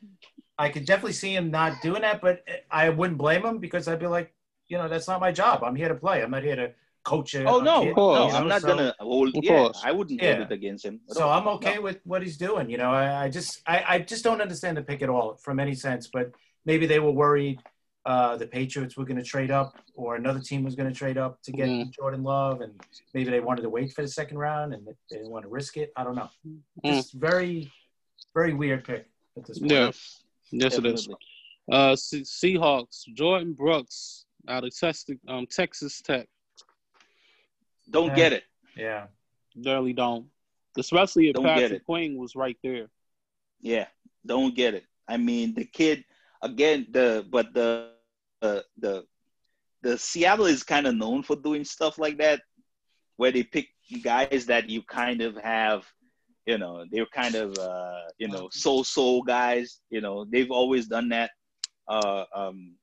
[SPEAKER 3] I could definitely see him not doing that, but I wouldn't blame him because I'd be like, you know, that's not my job. I'm here to play. I'm not here to coach a
[SPEAKER 2] Oh no,
[SPEAKER 3] kid,
[SPEAKER 1] of course.
[SPEAKER 2] no,
[SPEAKER 3] you know,
[SPEAKER 2] I'm not
[SPEAKER 3] so-
[SPEAKER 2] gonna hold. Yeah,
[SPEAKER 1] course.
[SPEAKER 2] I wouldn't
[SPEAKER 3] Yeah.
[SPEAKER 2] hold it against him.
[SPEAKER 3] So
[SPEAKER 2] all.
[SPEAKER 3] I'm okay with what he's doing. You know, I, I just I, I just don't understand the pick at all from any sense. But maybe they were worried uh, the Patriots were going to trade up, or another team was going to trade up to get
[SPEAKER 1] Mhm.
[SPEAKER 3] Jordan Love, and maybe they wanted to wait for the second round and they didn't want to risk it. I don't know.
[SPEAKER 1] Mm.
[SPEAKER 3] Just very, very weird pick at this point.
[SPEAKER 1] Yeah. Yes, it is. Uh, Se- Seahawks, Jordyn Brooks out of Texas, um, Texas Tech.
[SPEAKER 2] Don't
[SPEAKER 3] Yeah.
[SPEAKER 2] get it.
[SPEAKER 3] Yeah.
[SPEAKER 1] Barely don't. Especially if
[SPEAKER 2] Don't
[SPEAKER 1] Patrick
[SPEAKER 2] it.
[SPEAKER 1] Queen was right there.
[SPEAKER 2] Yeah, don't get it. I mean, the kid again. The but the uh, the the Seattle is kind of known for doing stuff like that, where they pick guys that you kind of have, you know, they're kind of uh, you know so-so guys. You know, they've always done that. Uh, um,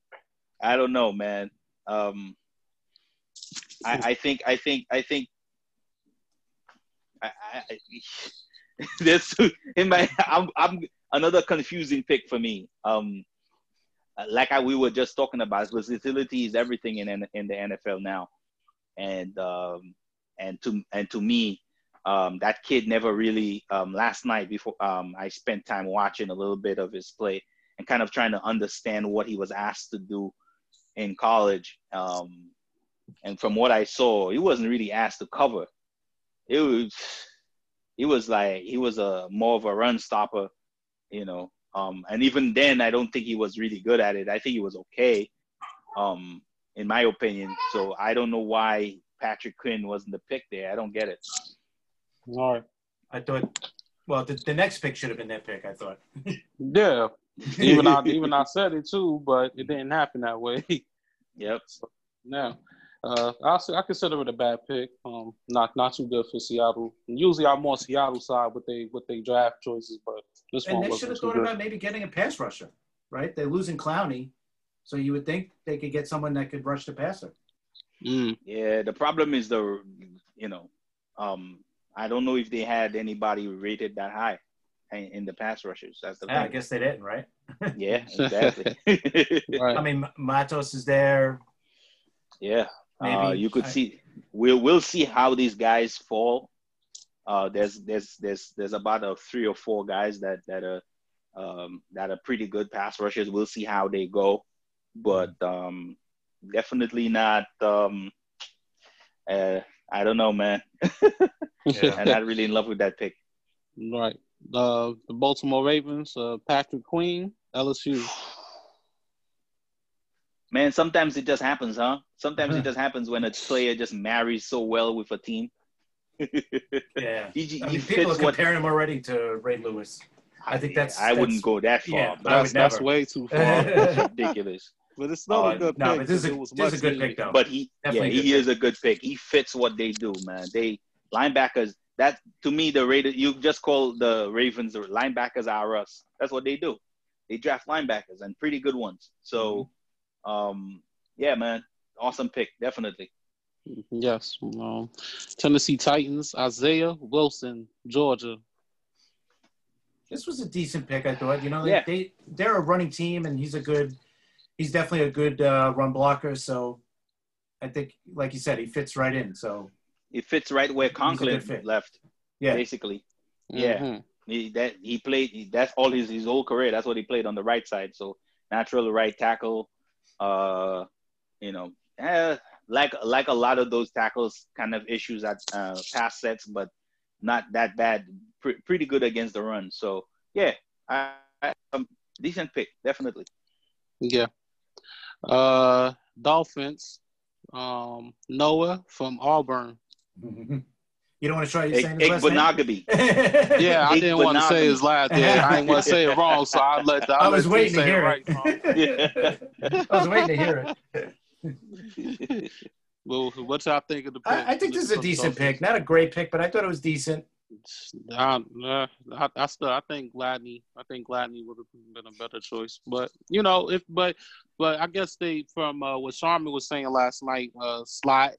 [SPEAKER 2] I don't know, man. Um, I, I think I think I think I, I, this in my I'm I'm another confusing pick for me. Um, like I, we were just talking about, versatility is everything in in the NFL now, and um, and to and to me, um, that kid never really. Um, last night before um, I spent time watching a little bit of his play and kind of trying to understand what he was asked to do in college. Um, and from what I saw, he wasn't really asked to cover. It was he was like he was a more of a run stopper, you know. Um, and even then, I don't think he was really good at it. I think he was okay, um, in my opinion. So I don't know why Patrick Queen wasn't the pick there. I don't get it.
[SPEAKER 1] All right.
[SPEAKER 3] I thought, well, the, the next pick should have been that pick, I thought.
[SPEAKER 1] Yeah. Even I even I said it too, but it didn't happen that way.
[SPEAKER 2] Yep.
[SPEAKER 1] now, uh, I s- I consider it a bad pick. Um, not not too good for Seattle. Usually, I'm on Seattle side with they with they draft choices, but this
[SPEAKER 3] And
[SPEAKER 1] one
[SPEAKER 3] they
[SPEAKER 1] wasn't
[SPEAKER 3] should have thought
[SPEAKER 1] good.
[SPEAKER 3] about maybe getting a pass rusher, right? They're losing Clowney, so you would think they could get someone that could rush the passer.
[SPEAKER 1] Mm.
[SPEAKER 2] Yeah. The problem is the, you know, um, I don't know if they had anybody rated that high in, in the pass rushers. That's the
[SPEAKER 3] Yeah, I guess they didn't, right?
[SPEAKER 2] Yeah, exactly.
[SPEAKER 1] Right.
[SPEAKER 3] I mean, Matos is there.
[SPEAKER 2] yeah.
[SPEAKER 3] Maybe
[SPEAKER 2] uh, you could
[SPEAKER 3] I-
[SPEAKER 2] see we'll we'll see how these guys fall. Uh, there's there's there's there's about a three or four guys that that are um, that are pretty good pass rushers. We'll see how they go, but um, definitely not. Um, uh, I don't know, man.
[SPEAKER 3] Yeah.
[SPEAKER 2] I'm not really in love with that pick.
[SPEAKER 1] Right. Uh, the Baltimore Ravens, uh, Patrick Queen, LSU.
[SPEAKER 2] Man, sometimes it just happens, huh? Sometimes it just happens when a player just marries so well with a team.
[SPEAKER 3] Yeah.
[SPEAKER 2] he, he
[SPEAKER 3] I mean, people are
[SPEAKER 2] fits what
[SPEAKER 3] comparing him already to Ray Lewis. I think that's-
[SPEAKER 2] I wouldn't go that far.
[SPEAKER 3] yeah,
[SPEAKER 2] but
[SPEAKER 1] That's, that's way too far.
[SPEAKER 2] that's ridiculous.
[SPEAKER 1] but it's not
[SPEAKER 3] Uh,
[SPEAKER 1] a good
[SPEAKER 3] no,
[SPEAKER 1] pick.
[SPEAKER 3] but this is a, this is a good pick, though.
[SPEAKER 2] But he,
[SPEAKER 3] Definitely
[SPEAKER 2] yeah, he
[SPEAKER 3] good
[SPEAKER 2] is a good pick. He fits what they do, man. They linebackers. That to me, the Raiders. You just call the Ravens the linebackers are us. That's what they do. They draft linebackers and pretty good ones. So,
[SPEAKER 3] Mm-hmm.
[SPEAKER 2] Um, yeah, man, awesome pick, definitely.
[SPEAKER 1] Yes. Um, Tennessee Titans, Isaiah Wilson, Georgia.
[SPEAKER 3] This was a decent pick, I thought. You know, they,
[SPEAKER 2] Yeah.
[SPEAKER 3] they they're a running team, and he's a good, he's definitely a good uh, run blocker. So, I think, like you said, he fits right in. So,
[SPEAKER 2] It fits right where
[SPEAKER 3] good
[SPEAKER 2] Conklin left,
[SPEAKER 3] yeah,
[SPEAKER 2] basically. Yeah.
[SPEAKER 1] Mhm.
[SPEAKER 2] He, that he played. he- That's all his his whole career. That's what he played on the right side. So natural right tackle. Uh, you know, eh, like like a lot of those tackles, kind of issues at uh, pass sets, but not that bad. Pre- pretty good against the run. So yeah, I, I um, decent pick, definitely.
[SPEAKER 1] Yeah. Uh, Dolphins. Um, Noah from Auburn.
[SPEAKER 3] you don't want to try
[SPEAKER 2] Ik-
[SPEAKER 3] saying his last name?
[SPEAKER 1] Yeah, I didn't want to say his last. Yeah, I didn't want to say it wrong, so I let. The,
[SPEAKER 3] I
[SPEAKER 1] let
[SPEAKER 3] was waiting to
[SPEAKER 1] say
[SPEAKER 3] hear
[SPEAKER 1] right.
[SPEAKER 3] it. I was waiting to hear it.
[SPEAKER 1] well, what y'all think of the pick?
[SPEAKER 3] I, I think this is a decent pick. Not a great pick, but I thought it was decent.
[SPEAKER 1] I, uh, I, I still I think Gladney I think Gladney would have been a better choice, but you know if but but I guess they from uh, what Sharman was saying last night uh, slot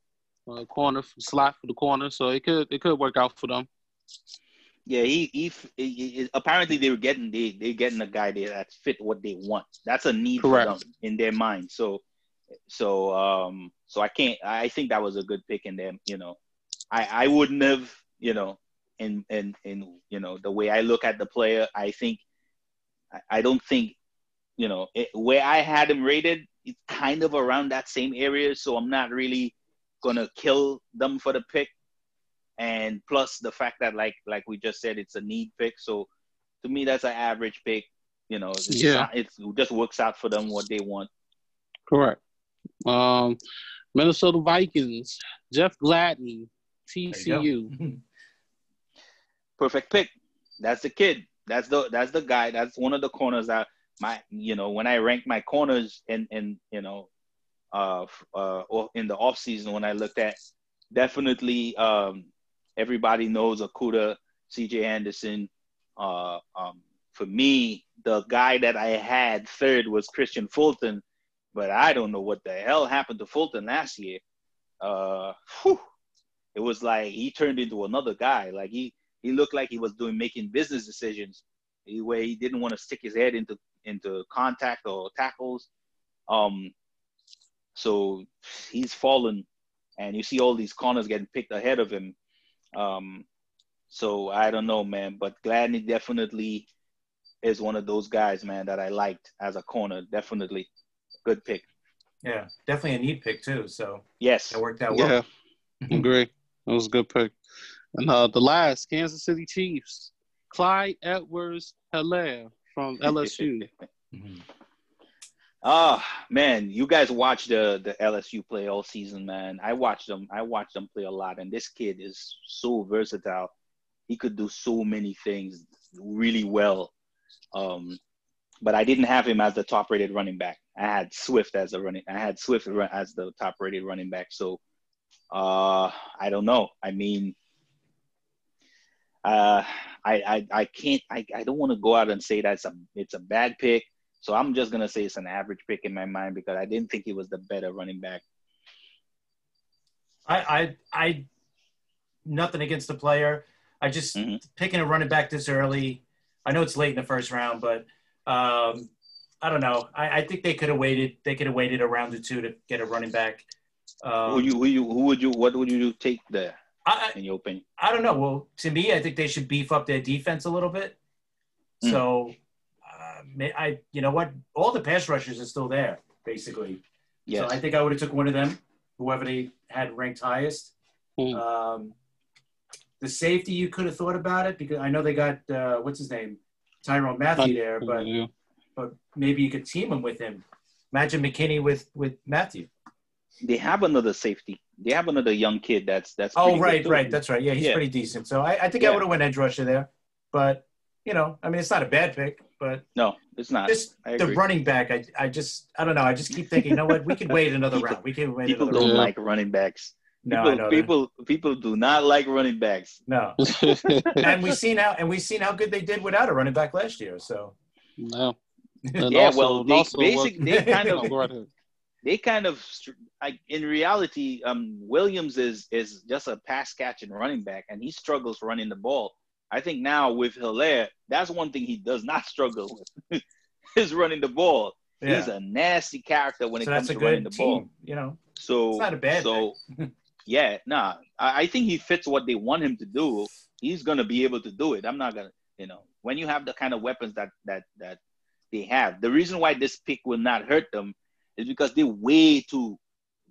[SPEAKER 1] uh, corner slot for the corner, so it could it could work out for them.
[SPEAKER 2] Yeah, he, he, he- apparently they were getting they they getting a guy there that fit what they want. That's a need
[SPEAKER 1] Correct.
[SPEAKER 2] for them in their mind. So so um so I can't I think that was a good pick in them, you know. I I wouldn't have, you know, in in in you know, the way I look at the player, I think I, I don't think, you know, it, where I had him rated, it's kind of around that same area, so I'm not really gonna kill them for the pick. And plus the fact that like like we just said it's a need pick. So to me that's an average pick. You know it's,
[SPEAKER 1] Yeah.
[SPEAKER 2] it's, it just works out for them what they want.
[SPEAKER 1] Correct. Um, Minnesota Vikings Jeff Gladney TCU.
[SPEAKER 2] perfect pick. That's the kid. That's the that's the guy. That's one of the corners that my you know when i rank my corners and and you know uh uh in the off season when i looked at definitely um everybody knows Okudah CJ Henderson. Uh um for me the guy that i had third was Kristian Fulton but i don't know what the hell happened to fulton last year. Uh whew, it was like he turned into another guy. Like he he looked like he was doing making business decisions. He- where he didn't want to stick his head into into contact or tackles. Um, so he's fallen, and you see all these corners getting picked ahead of him. Um, so I don't know, man, but Gladney definitely is one of those guys, man, that I liked as a corner. Definitely good pick.
[SPEAKER 3] yeah, definitely a neat pick too. So
[SPEAKER 2] Yes.
[SPEAKER 3] that worked out well.
[SPEAKER 1] Yeah, agree. That was a good pick. And uh, the last Kansas City Chiefs, Clyde Edwards Helaire from LSU.
[SPEAKER 3] Mhm.
[SPEAKER 2] Ah, man, you guys watch the the LSU play all season, man. I watched them. I watched them play a lot, and this kid is so versatile. He could do so many things really well. Um, but I didn't have him as the top rated running back. I had Swift as a running. I had Swift as the top rated running back. So, uh, I don't know. I mean, uh, I I I can't. I I don't want to go out and say that's a it's a bad pick. So I'm just gonna say it's an average pick in my mind because I didn't think he was the better running back.
[SPEAKER 3] I, I, I, nothing against the player. I just
[SPEAKER 2] Mhm.
[SPEAKER 3] picking a running back this early. I know it's late in the first round, but um, I don't know. I, I think they could have waited. They could have waited a round or two to get a running back. Um,
[SPEAKER 2] who you who you who would you what would you take there
[SPEAKER 3] I,
[SPEAKER 2] in your opinion?
[SPEAKER 3] I, don't know. Well, to me, I think they should beef up their defense a little bit.
[SPEAKER 2] Hmm.
[SPEAKER 3] So, I, you know what? All the pass rushers are still there, basically.
[SPEAKER 2] Yes.
[SPEAKER 3] So I think I would have took one of them, whoever they had ranked highest.
[SPEAKER 1] Hmm.
[SPEAKER 3] Um, the safety, you could have thought about it because I know they got uh, what's his name, Tyrann Mathieu there, but
[SPEAKER 1] Yeah.
[SPEAKER 3] but maybe you could team him with him. Imagine McKinney with with Mathieu.
[SPEAKER 2] they have another safety. They have another young kid that's that's.
[SPEAKER 3] Oh
[SPEAKER 2] pretty good
[SPEAKER 3] right, right, that's right. Yeah, he's
[SPEAKER 2] Yeah.
[SPEAKER 3] pretty decent. So I, I think I would have went edge rusher there, but you know, I mean, it's not a bad pick, but
[SPEAKER 2] no, it's not.
[SPEAKER 3] just
[SPEAKER 2] I
[SPEAKER 3] the running back, I I just I don't know. I just keep thinking, you know what? We could wait another
[SPEAKER 2] People-
[SPEAKER 3] round. We can wait
[SPEAKER 2] People
[SPEAKER 3] another
[SPEAKER 2] don't
[SPEAKER 3] round.
[SPEAKER 2] Like running backs.
[SPEAKER 3] No,
[SPEAKER 2] people,
[SPEAKER 3] I know that.
[SPEAKER 2] people people do not like running backs.
[SPEAKER 3] No, and we've seen how and we've seen how good they did without a running back last year. So
[SPEAKER 1] no. And
[SPEAKER 2] Yeah,
[SPEAKER 1] also-
[SPEAKER 2] well, they
[SPEAKER 1] also
[SPEAKER 2] basic- they kind of
[SPEAKER 1] go
[SPEAKER 2] they kind of like in reality, um, Williams is is just a pass catching running back, and he struggles running the ball. I think now with Helaire, that's one thing he does not struggle with is running the ball.
[SPEAKER 3] Yeah.
[SPEAKER 2] He's a nasty character when
[SPEAKER 3] so
[SPEAKER 2] it comes to running the
[SPEAKER 3] team.
[SPEAKER 2] ball.
[SPEAKER 3] You know,
[SPEAKER 2] So
[SPEAKER 3] it's not a bad
[SPEAKER 2] so
[SPEAKER 3] thing.
[SPEAKER 2] yeah, nah. I, I think he fits what they want him to do. He's gonna be able to do it. I'm not gonna, you know, when you have the kind of weapons that that that they have. The reason why this pick will not hurt them is because they're way too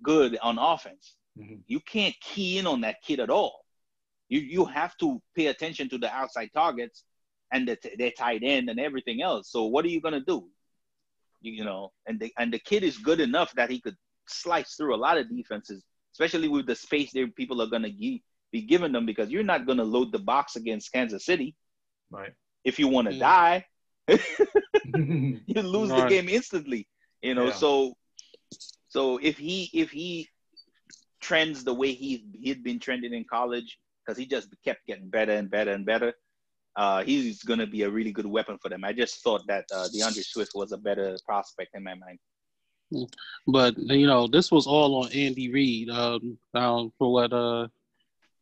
[SPEAKER 2] good on offense.
[SPEAKER 3] Mhm.
[SPEAKER 2] You can't key in on that kid at all. You you have to pay attention to the outside targets and the their tight end and everything else. So what are you gonna do? You, you know, and the and the kid is good enough that he could slice through a lot of defenses, especially with the space there people are gonna gi- be giving them because you're not gonna load the box against Kansas City
[SPEAKER 3] Right.
[SPEAKER 2] if you want to mm.
[SPEAKER 1] Yeah.
[SPEAKER 2] die. you lose the game instantly. You know,
[SPEAKER 3] Yeah.
[SPEAKER 2] so so if he if he trends the way he he'd been trending in college because he just kept getting better and better and better, uh, he's gonna be a really good weapon for them. I just thought that uh, D'Andre Swift was a better prospect in my mind.
[SPEAKER 1] But you know, this was all on Andy Reid. Um, um, for what uh,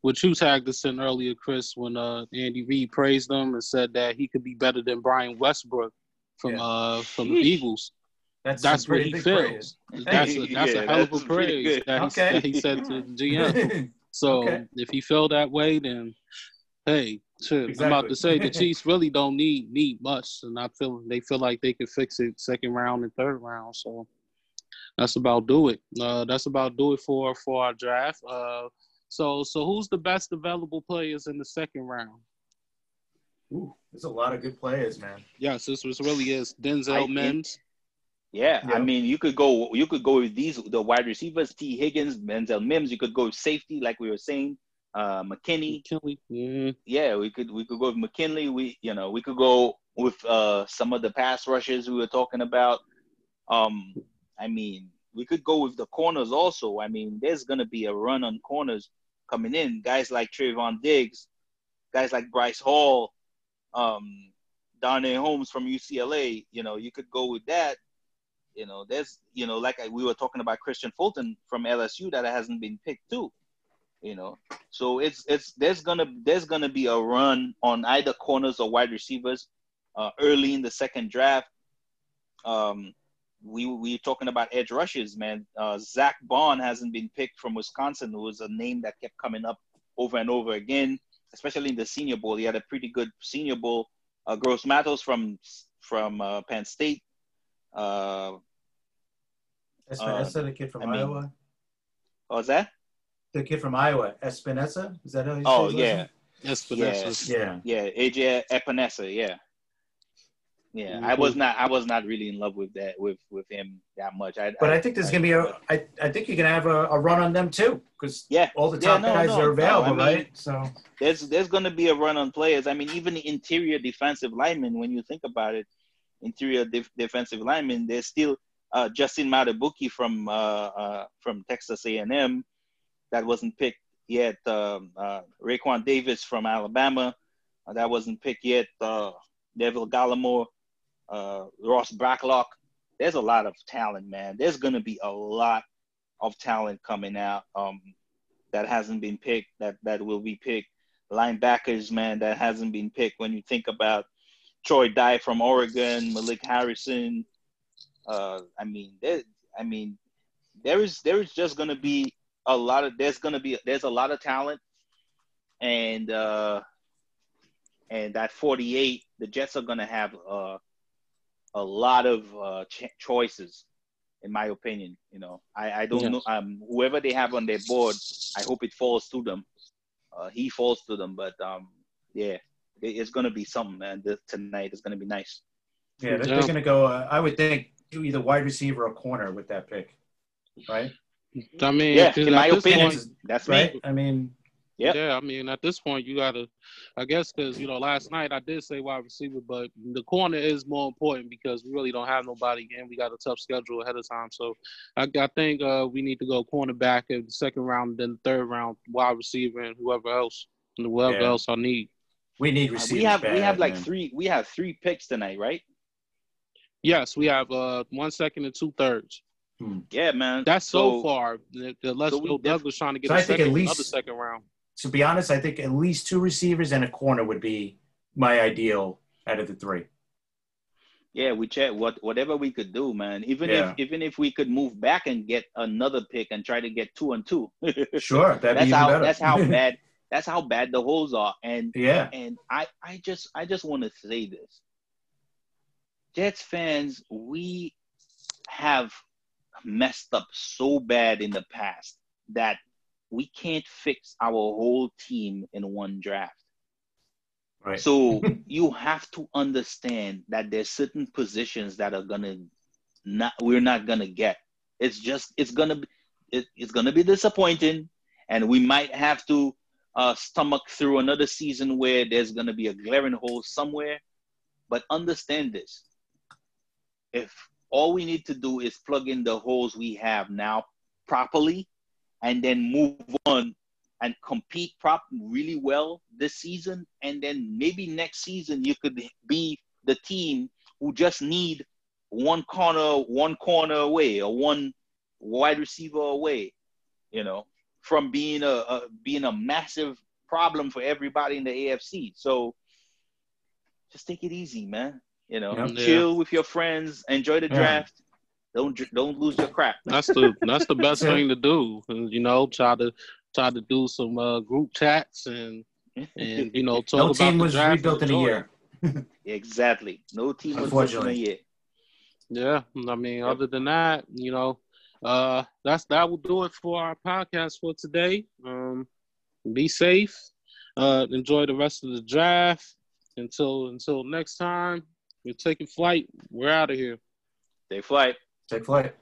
[SPEAKER 1] what you tagged us in earlier, Chris, when uh Andy Reid praised him and said that he could be better than Brian Westbrook from
[SPEAKER 3] Yeah.
[SPEAKER 1] uh from the Eagles.
[SPEAKER 3] That's,
[SPEAKER 1] That's what he
[SPEAKER 3] big
[SPEAKER 1] feels.
[SPEAKER 3] praise.
[SPEAKER 1] That's a, that's
[SPEAKER 2] Yeah,
[SPEAKER 1] a hell of a praise that he,
[SPEAKER 3] Okay.
[SPEAKER 1] that he said to the GM. So
[SPEAKER 3] Okay.
[SPEAKER 1] if he feel that way, then hey, shit, I'm about to say the Chiefs really don't need need much, and I feel they feel like they could fix it second round and third round. So that's about do it. Uh, that's about do it for for our draft. Uh, so so who's the best available players in the second round?
[SPEAKER 3] Ooh, there's a lot of good players, man.
[SPEAKER 1] Yes, this was really is Denzel
[SPEAKER 2] I-
[SPEAKER 1] Mims.
[SPEAKER 2] Yeah, I mean, you could go you could go with these the wide receivers, Tee Higgins, Denzel Mims. You could go with safety, like we were saying, uh, McKinney.
[SPEAKER 1] Kelly. Mhm.
[SPEAKER 2] Yeah, we could we could go with McKinley. We you know we could go with uh some of the pass rushes we were talking about. Um, I mean, we could go with the corners also. I mean, there's gonna be a run on corners coming in. Guys like Trevon Diggs, guys like Bryce Hall, um, Darnay Holmes from UCLA. You know, you could go with that. You know, there's you know like I, we were talking about Kristian Fulton from LSU that hasn't been picked too. You know, so it's it's there's gonna there's gonna be a run on either corners or wide receivers uh, early in the second draft. Um, we we talking about edge rushes, man. Uh, Zack Baun hasn't been picked from Wisconsin, who was a name that kept coming up over and over again, especially in the Senior Bowl. He had a pretty good Senior Bowl. Uh, Gross Matos from from uh, Penn State. Uh,
[SPEAKER 3] Espinosa, the kid from
[SPEAKER 2] I mean-
[SPEAKER 3] Iowa.
[SPEAKER 2] what was that?
[SPEAKER 3] The kid from Iowa, Espinosa. Is that how you say
[SPEAKER 2] Oh yeah?
[SPEAKER 1] Espinosa.
[SPEAKER 3] Yeah.
[SPEAKER 2] yeah, AJ Epenesa, yeah, yeah. I
[SPEAKER 1] Mhm.
[SPEAKER 2] was not, I was not really in love with that, with with him that much. I,
[SPEAKER 3] But I think there's gonna be a. I, I think you're gonna have a, a run on them too, because
[SPEAKER 2] yeah.
[SPEAKER 3] all the
[SPEAKER 2] Yeah,
[SPEAKER 3] top
[SPEAKER 2] no,
[SPEAKER 3] guys
[SPEAKER 2] no,
[SPEAKER 3] are
[SPEAKER 2] no,
[SPEAKER 3] available,
[SPEAKER 2] I mean-
[SPEAKER 3] right? So
[SPEAKER 2] There's there's gonna be a run on players. I mean, even the interior defensive linemen, when you think about it, interior def- defensive linemen, they're still uh, Justin Madubuike from uh, uh, from Texas A&M that wasn't picked yet. Um, uh, Raekwon Davis from Alabama that wasn't picked yet. Neville Gallimore, Ross Blacklock. There's a lot of talent, man. There's gonna be a lot of talent coming out um, that hasn't been picked. That that will be picked. Linebackers, man, that hasn't been picked. When you think about Troy Dye from Oregon, Malik Harrison. Uh, I mean, there, I mean, there is there is just gonna be a lot of there's gonna be there's a lot of talent, and uh, and that 48, the Jets are gonna have uh, a lot of uh, ch- choices, in my opinion. You know, I I don't
[SPEAKER 1] Yes.
[SPEAKER 2] know um whoever they have on their board, I hope it falls to them. Uh, he falls to them, but um, yeah, it, it's gonna be something, man. This, tonight is gonna be nice.
[SPEAKER 3] yeah, they're, they're gonna go. Uh, I would think do either wide receiver or corner with that pick, right?
[SPEAKER 1] I mean,
[SPEAKER 2] yeah, in my opinion,
[SPEAKER 1] point-
[SPEAKER 2] that's
[SPEAKER 3] Right.
[SPEAKER 2] me.
[SPEAKER 3] I mean,
[SPEAKER 2] Yep.
[SPEAKER 1] Yeah, I mean, at this point, you gotta, I guess, because you know, last night I did say wide receiver, but the corner is more important because we really don't have nobody, and we got a tough schedule ahead of time. So, I, I think uh, we need to go cornerback in the second round, then the third round wide receiver, and whoever else, and whoever
[SPEAKER 2] Yeah.
[SPEAKER 1] else I need.
[SPEAKER 3] we need receivers.
[SPEAKER 2] we have we have like
[SPEAKER 3] man.
[SPEAKER 2] three we have three picks tonight, right?
[SPEAKER 1] Yes, we have uh, one second and two thirds.
[SPEAKER 3] Hmm.
[SPEAKER 2] Yeah, man.
[SPEAKER 1] That's so, far. The, the Les
[SPEAKER 2] so we
[SPEAKER 1] Bill
[SPEAKER 2] def-
[SPEAKER 1] Douglas trying to get
[SPEAKER 3] So
[SPEAKER 1] a
[SPEAKER 3] I think
[SPEAKER 1] second,
[SPEAKER 3] at least-
[SPEAKER 1] another second round.
[SPEAKER 3] To be honest, I think at least two receivers and a corner would be my ideal out of the three.
[SPEAKER 2] Yeah, we check what whatever we could do, man. Even
[SPEAKER 3] Yeah.
[SPEAKER 2] if even if we could move back and get another pick and try to get two and two.
[SPEAKER 3] Sure, that'd be
[SPEAKER 2] that's
[SPEAKER 3] even
[SPEAKER 2] how
[SPEAKER 3] better.
[SPEAKER 2] that's how bad that's how bad the holes are. And
[SPEAKER 3] yeah,
[SPEAKER 2] and I I just I just want to say this. Jets fans, we have messed up so bad in the past that we can't fix our whole team in one draft.
[SPEAKER 3] right.
[SPEAKER 2] So you have to understand that there's certain positions that are gonna not we're not gonna get. It's just it's gonna be it, it's gonna be disappointing, and we might have to uh, stomach through another season where there's gonna be a glaring hole somewhere. But understand this: if all we need to do is plug in the holes we have now properly, and then move on and compete prop really well this season, and then maybe next season you could be the team who just need one corner, one corner away, or one wide receiver away, you know, from being a, a being a massive problem for everybody in the AFC. So just take it easy, man. You know,
[SPEAKER 3] Yeah.
[SPEAKER 2] chill with your friends, enjoy the
[SPEAKER 3] Yeah.
[SPEAKER 2] draft. Don't don't lose your crap.
[SPEAKER 1] That's the that's the best
[SPEAKER 3] Yeah.
[SPEAKER 1] thing to do. You know, try to try to do some uh, group chats and and you know talk
[SPEAKER 3] no
[SPEAKER 1] about
[SPEAKER 3] team
[SPEAKER 1] the
[SPEAKER 3] was
[SPEAKER 1] draft and
[SPEAKER 3] rebuilt in a year.
[SPEAKER 2] exactly. No team was built in a year.
[SPEAKER 1] Yeah, I mean,
[SPEAKER 2] Yep.
[SPEAKER 1] other than that, you know, uh, that's that will do it for our podcast for today. Um, be safe. Uh, enjoy the rest of the draft. Until until next time, we're taking flight. We're out of here.
[SPEAKER 2] Take flight.
[SPEAKER 3] Take flight.